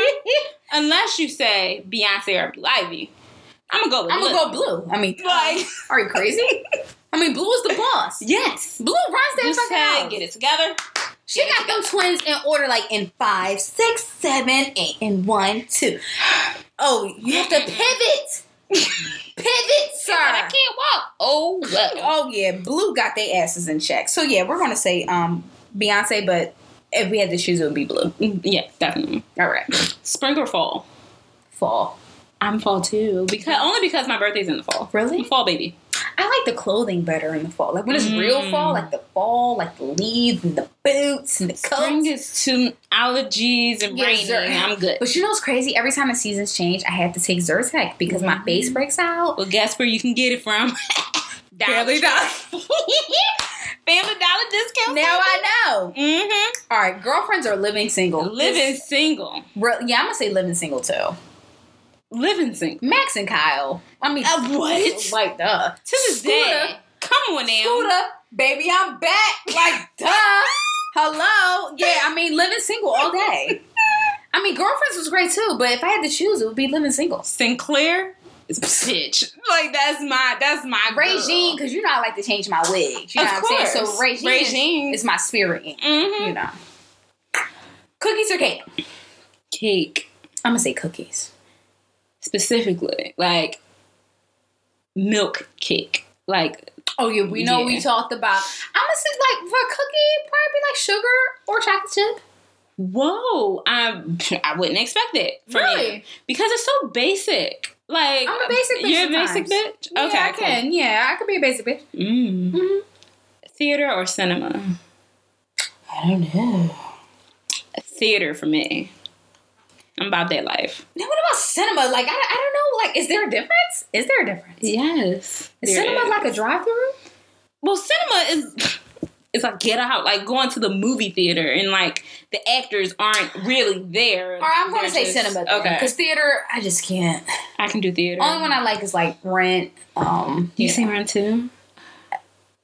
Unless you say Beyonce or Blue Ivy. I'm gonna go with I'm Blue. gonna go blue. I mean, Like- are you crazy? I mean, blue is the boss. Yes. Blue runs that fucking house. get it together. She got them twins in order, like in five, six, seven, eight, and one, two. Oh, you have to pivot. pivot, sir. I can't walk. Oh well. Oh yeah, blue got their asses in check. So yeah, we're gonna say um Beyonce, but if we had the shoes, it would be blue. Yeah, definitely. All right, Spring or fall? fall. I'm fall too. Because only because my birthday's in the fall. Really? I'm fall baby. I like the clothing better in the fall. Like when it's Mm. real fall, like the fall, like the leaves and the boots and the Spring coats. is too allergies and Yes, rainy. sir. I'm good. But you know what's crazy? Every time the seasons change, I have to take Zyrtec because my Mhm. face breaks out. Well, guess where you can get it from? Family Dollar. Family Dollar discount. Now I know. Mm-hmm. All right, girlfriends are living single. Living single. Re- yeah, I'm gonna say living single too. Living single. Max and Kyle. I mean, Uh, what? Like, duh. To this Scooter. day. Come on now. Scooter, baby, I'm back. Like, duh. Hello. Yeah, I mean, living single all day. I mean, girlfriends was great too, but if I had to choose, it would be living single. Synclaire bitch. Like that's my that's my Regine because you know I like to change my wigs. You know Of what I'm saying? So Regine, Regine. Is, is my spirit. Mm-hmm. You know. Cookies or cake? Cake I'm gonna say cookies. specifically, like milk cake. Like Oh yeah, we know Yeah. we talked about. I'm gonna say like for a cookie, probably like sugar or chocolate chip. whoa, I I wouldn't expect it. from Really? you because it's so basic. Like I'm a basic bitch You're a basic sometimes. bitch. Yeah, Okay, I cool. can. Yeah, I could be a basic bitch. Mm. Mhm. Theater or cinema? I don't know. Theater for me. I'm about that life. Now, what about cinema? Like, I, I don't know. Like, is there a difference? Is there a difference? Yes. Is cinema like a drive-through? well, cinema is it's like get out, like going to the movie theater and like the actors aren't really there. Or I'm going to say just- cinema. Okay, Because theater, I just can't. I can do theater. Only one I like is like Rent. Um, you yeah. see Rent too?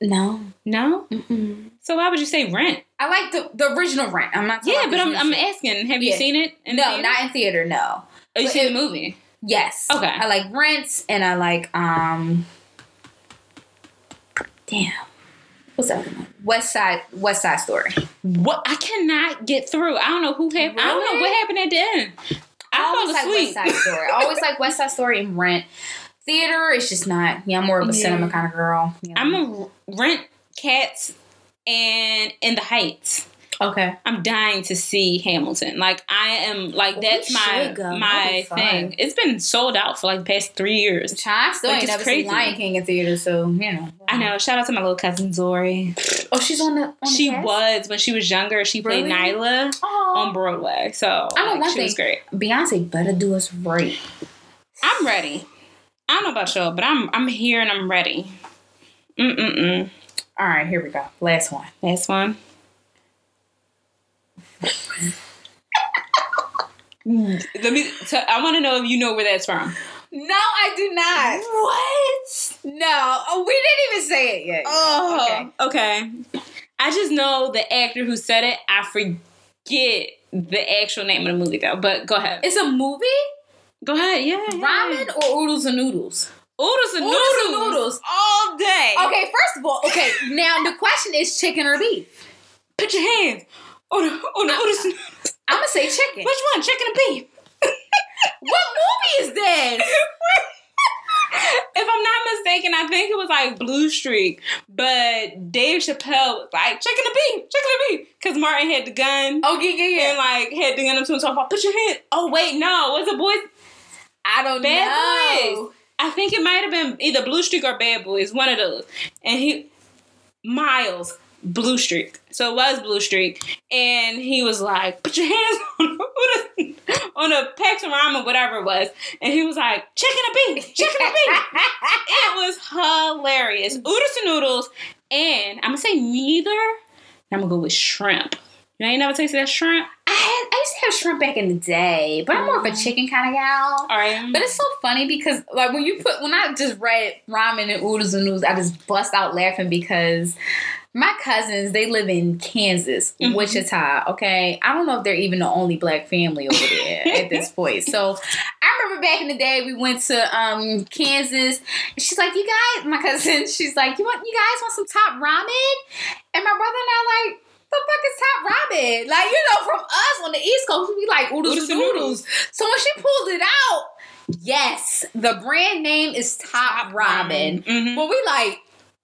No. No. Mm-mm. So why would you say Rent? I like the the original Rent. I'm not. Yeah, but I'm I'm asking. Have you seen it? In No, theater? not in theater. No. Oh, you but seen it- the movie? Yes. Okay. I like Rent, and I like um. Damn. What's that other one? West Side West Side Story. What? I cannot get through. I don't know who happened. I don't know what happened at the end. I, always like. West Side Story. I always like West Side Story and Rent. Theater, it's just not. Yeah, I'm more of a Yeah. cinema kind of girl. Yeah. I'm a rent cats and in the heights. Okay. I'm dying to see Hamilton. Like I am like Well, that's my go. My thing. It's been sold out for like the past three years. Child, I still Like, ain't it's never crazy. seen Lion King in theater, so you know. I know. Shout out to my little cousin Zori. Oh, she's on the. On the She cast? was when she was younger. She played Really? Nala Aw. on Broadway. So I know like, one she was thing. great. Beyonce better do us right. I'm ready. I don't know about y'all, but I'm I'm here and I'm ready. Mm mm mm. All right, here we go. Last one. Last one. Mm. Let me. T- I want to know if you know where that's from. No, I do not. What? No, oh, we didn't even say it yet. Oh, okay. I just know the actor who said it. I forget the actual name of the movie though. But go ahead. It's a movie? Go ahead. Yeah. yeah. Ramen or oodles and noodles? Oodles and Oodles noodles. and noodles. all day. Okay, first of all, okay, now the question is chicken or beef? Put your hands on the on the oodles and noodles. I'm gonna say chicken. Which one? Chicken or beef? What movie is this? if I'm not mistaken, I think it was like Blue Streak, but Dave Chappelle was like chicken or beef, chicken or beef, because Martin had the gun Oh yeah, yeah, yeah. and like had the gun up to him. So I put your hand. Oh wait, no, was it boys? I don't Bad know. Boys. I think it might have been either Blue Streak or Bad Boys, one of those. And he, Miles, Blue Streak. So it was Blue Streak, and he was like, "Put your hands on the, on of ramen, whatever it was." And he was like, "Chicken a beef, chicken a beef." it was hilarious. Oodles and noodles, and I'm gonna say neither. I'm gonna go with shrimp. You ain't never tasted that shrimp? I had I used to have shrimp back in the day, but I'm more of a mm-hmm. chicken kind of gal. All right. But it's so funny because like when you put when I just read ramen and oodles and noodles, I just bust out laughing because my cousins they live in Kansas, Mhm. Wichita. Okay, I don't know if they're even the only black family over there at this point. So I remember back in the day we went to um Kansas. She's like, "You guys, my cousin, she's like, you want you guys want some top ramen?" And my brother and I like. The fuck is top ramen? Like, you know, from us on the East Coast, we like oodles, Oodles and noodles. So when she pulled it out, yes, the brand name is Top, Ramen. Mhm. But we like,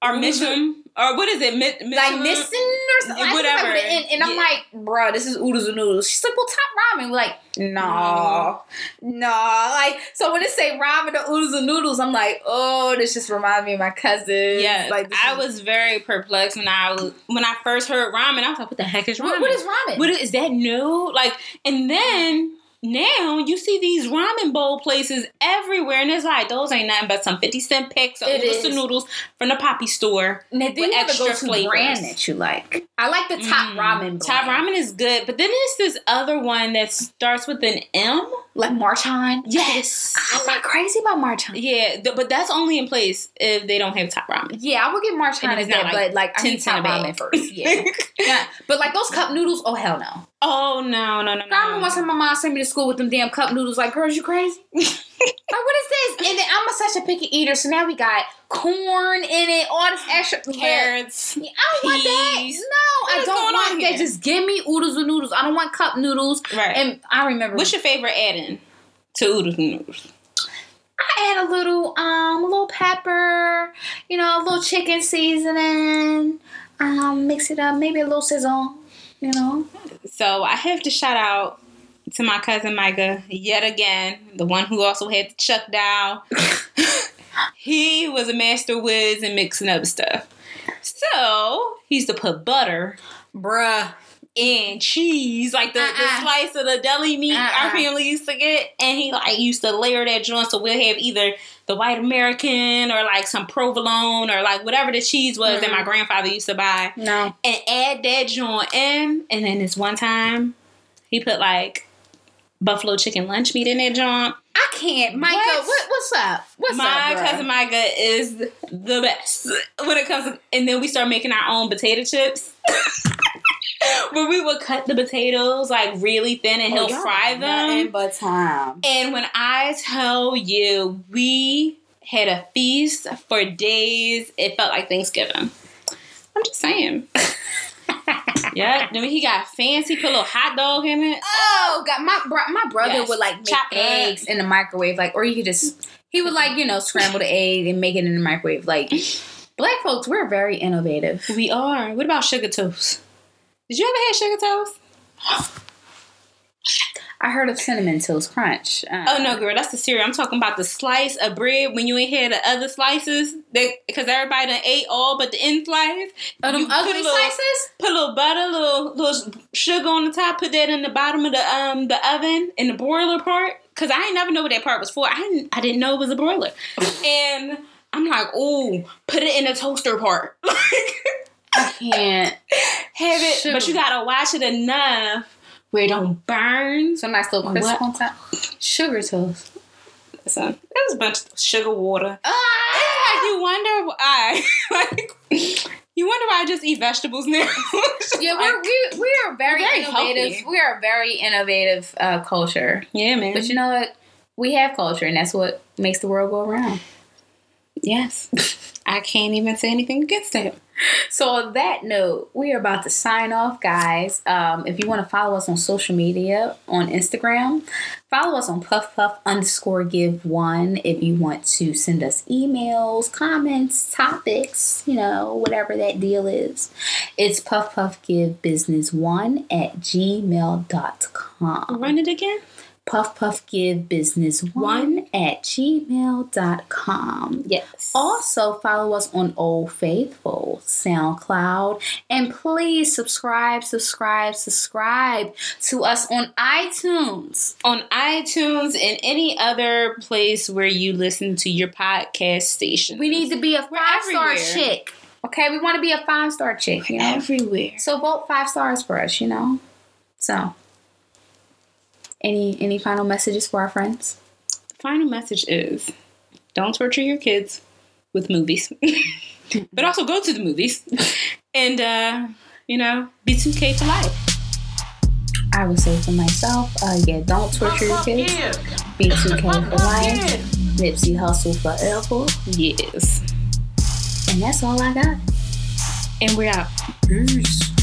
Oodles Mishum. Or what is it? Mi- like missing or something. Yeah, I think it's like whatever. with an And I'm Yeah. like, bro, this is oodles and noodles. She's like, well, Top Ramen. We're like, no, mm-hmm. no. Like, so when it say ramen or oodles and noodles, I'm like, oh, this just reminds me of my cousin. Yes, like I is- was very perplexed when I was when I first heard ramen. I was like, "What the heck is ramen? What, what is ramen? What is, is that new?" Like, and then now you see these ramen bowl places everywhere, and it's like those ain't nothing but some fifty cent packs of It oodles is. and noodles from the Poppy store. now, do with you extra flavors. brand that you like? I like the Top Mm, Ramen. Brand. Top ramen is good, but then there's this other one that starts with an M. like Maruchan. Yes. I'm not crazy about Maruchan. Yeah, th- but that's only in place if they don't have top ramen. Yeah, I would get Maruchan as that, not but like I need top ramen first. Yeah. yeah, but like those cup noodles, oh hell no. Oh no, no, no, I remember no. time my mom sent me to school with them damn cup noodles. Like, girls, you crazy? like, what is this? And then I'm a, such a picky eater, so now we got corn in it, all this extra Carrots. Yeah, I don't want that. No, I don't want that. here? Just give me oodles and noodles. I don't want cup noodles. Right. And I remember What's your favorite add-in to oodles and noodles? I add a little, um, a little pepper, you know, a little chicken seasoning, um, mix it up, maybe a little sizzle, you know. So I have to shout out to my cousin Micah yet again, the one who also had the Chuck Dow. he was a master whiz in mixing up stuff. So he used to put butter Bruh. and cheese, like the, the Uh-uh. slice of the deli meat our Uh-uh. family used to get, and he like used to layer that joint. So we'll have either the white American or like some provolone or like whatever the cheese was that my Mm-hmm. grandfather used to buy, No. and add that joint in. And then this one time, he put like buffalo chicken lunch meat in that joint. I can't. Micah, What? what? what's up? What's my up, bruh? cousin Micah is the best when it comes to, and then we start making our own potato chips. Where we would cut the potatoes like really thin and oh, he'll Oh, fry got Nothing them. but time. And when I tell you, we had a feast for days. It felt like Thanksgiving. I'm just saying. yeah. Then he got fancy, put a little hot dog in it. Oh God, my my brother Yes. would like make Chop it up. eggs in the microwave, like, or you could just he would like you know scramble the egg and make it in the microwave. Like, black folks, we're very innovative. We are. What about sugar toast? Did you ever have sugar toast? I heard of cinnamon toast crunch. Uh, Oh no, girl, that's the cereal. I'm talking about the slice of bread when you ain't had the other slices. Because everybody done ate all but the end slice. oh, them You put little- slices. Put a little butter, little little sugar on the top. Put that in the bottom of the um the oven in the broiler part. Cause I ain't never know what that part was for. I didn't I didn't know it was a broiler. and I'm like, oh, put it in the toaster part. I can't. Have it, but you gotta watch it enough where it don't burn. Some nice little crisp What? on top. Sugar toast. So there's a bunch of sugar water. Ah! Like you wonder why. like you wonder why I just eat vegetables now. Yeah, we're, we we are very, very innovative. healthy. We are a very innovative uh, culture. yeah, man. But you know what? We have culture, and that's what makes the world go around. yes, I can't even say anything against that. So on that note, we are about to sign off, guys. Um, if you want to follow us on social media on Instagram, follow us on puff puff underscore give one. If you want to send us emails, comments, topics, you know, whatever that deal is, it's puff puff give business one at gmail.com. Run it again. Puff puff give business one mm-hmm. at gmail.com. Yes. Also, follow us on Old Faithful, SoundCloud, and please subscribe, subscribe, subscribe to us on iTunes. on iTunes and any other place where you listen to your podcast station. We need to be a five star chick. Okay, we want to be a five star chick, you know? everywhere. So vote five stars for us, you know? So, any any final messages for our friends? The final message is don't torture your kids with movies. but also go to the movies. And uh, you know, be 2K for life. I would say for myself, uh, yeah, don't torture your kids. Be 2K for life. Nipsey Hussle forever. Yes. And that's all I got. And we're out. Peace.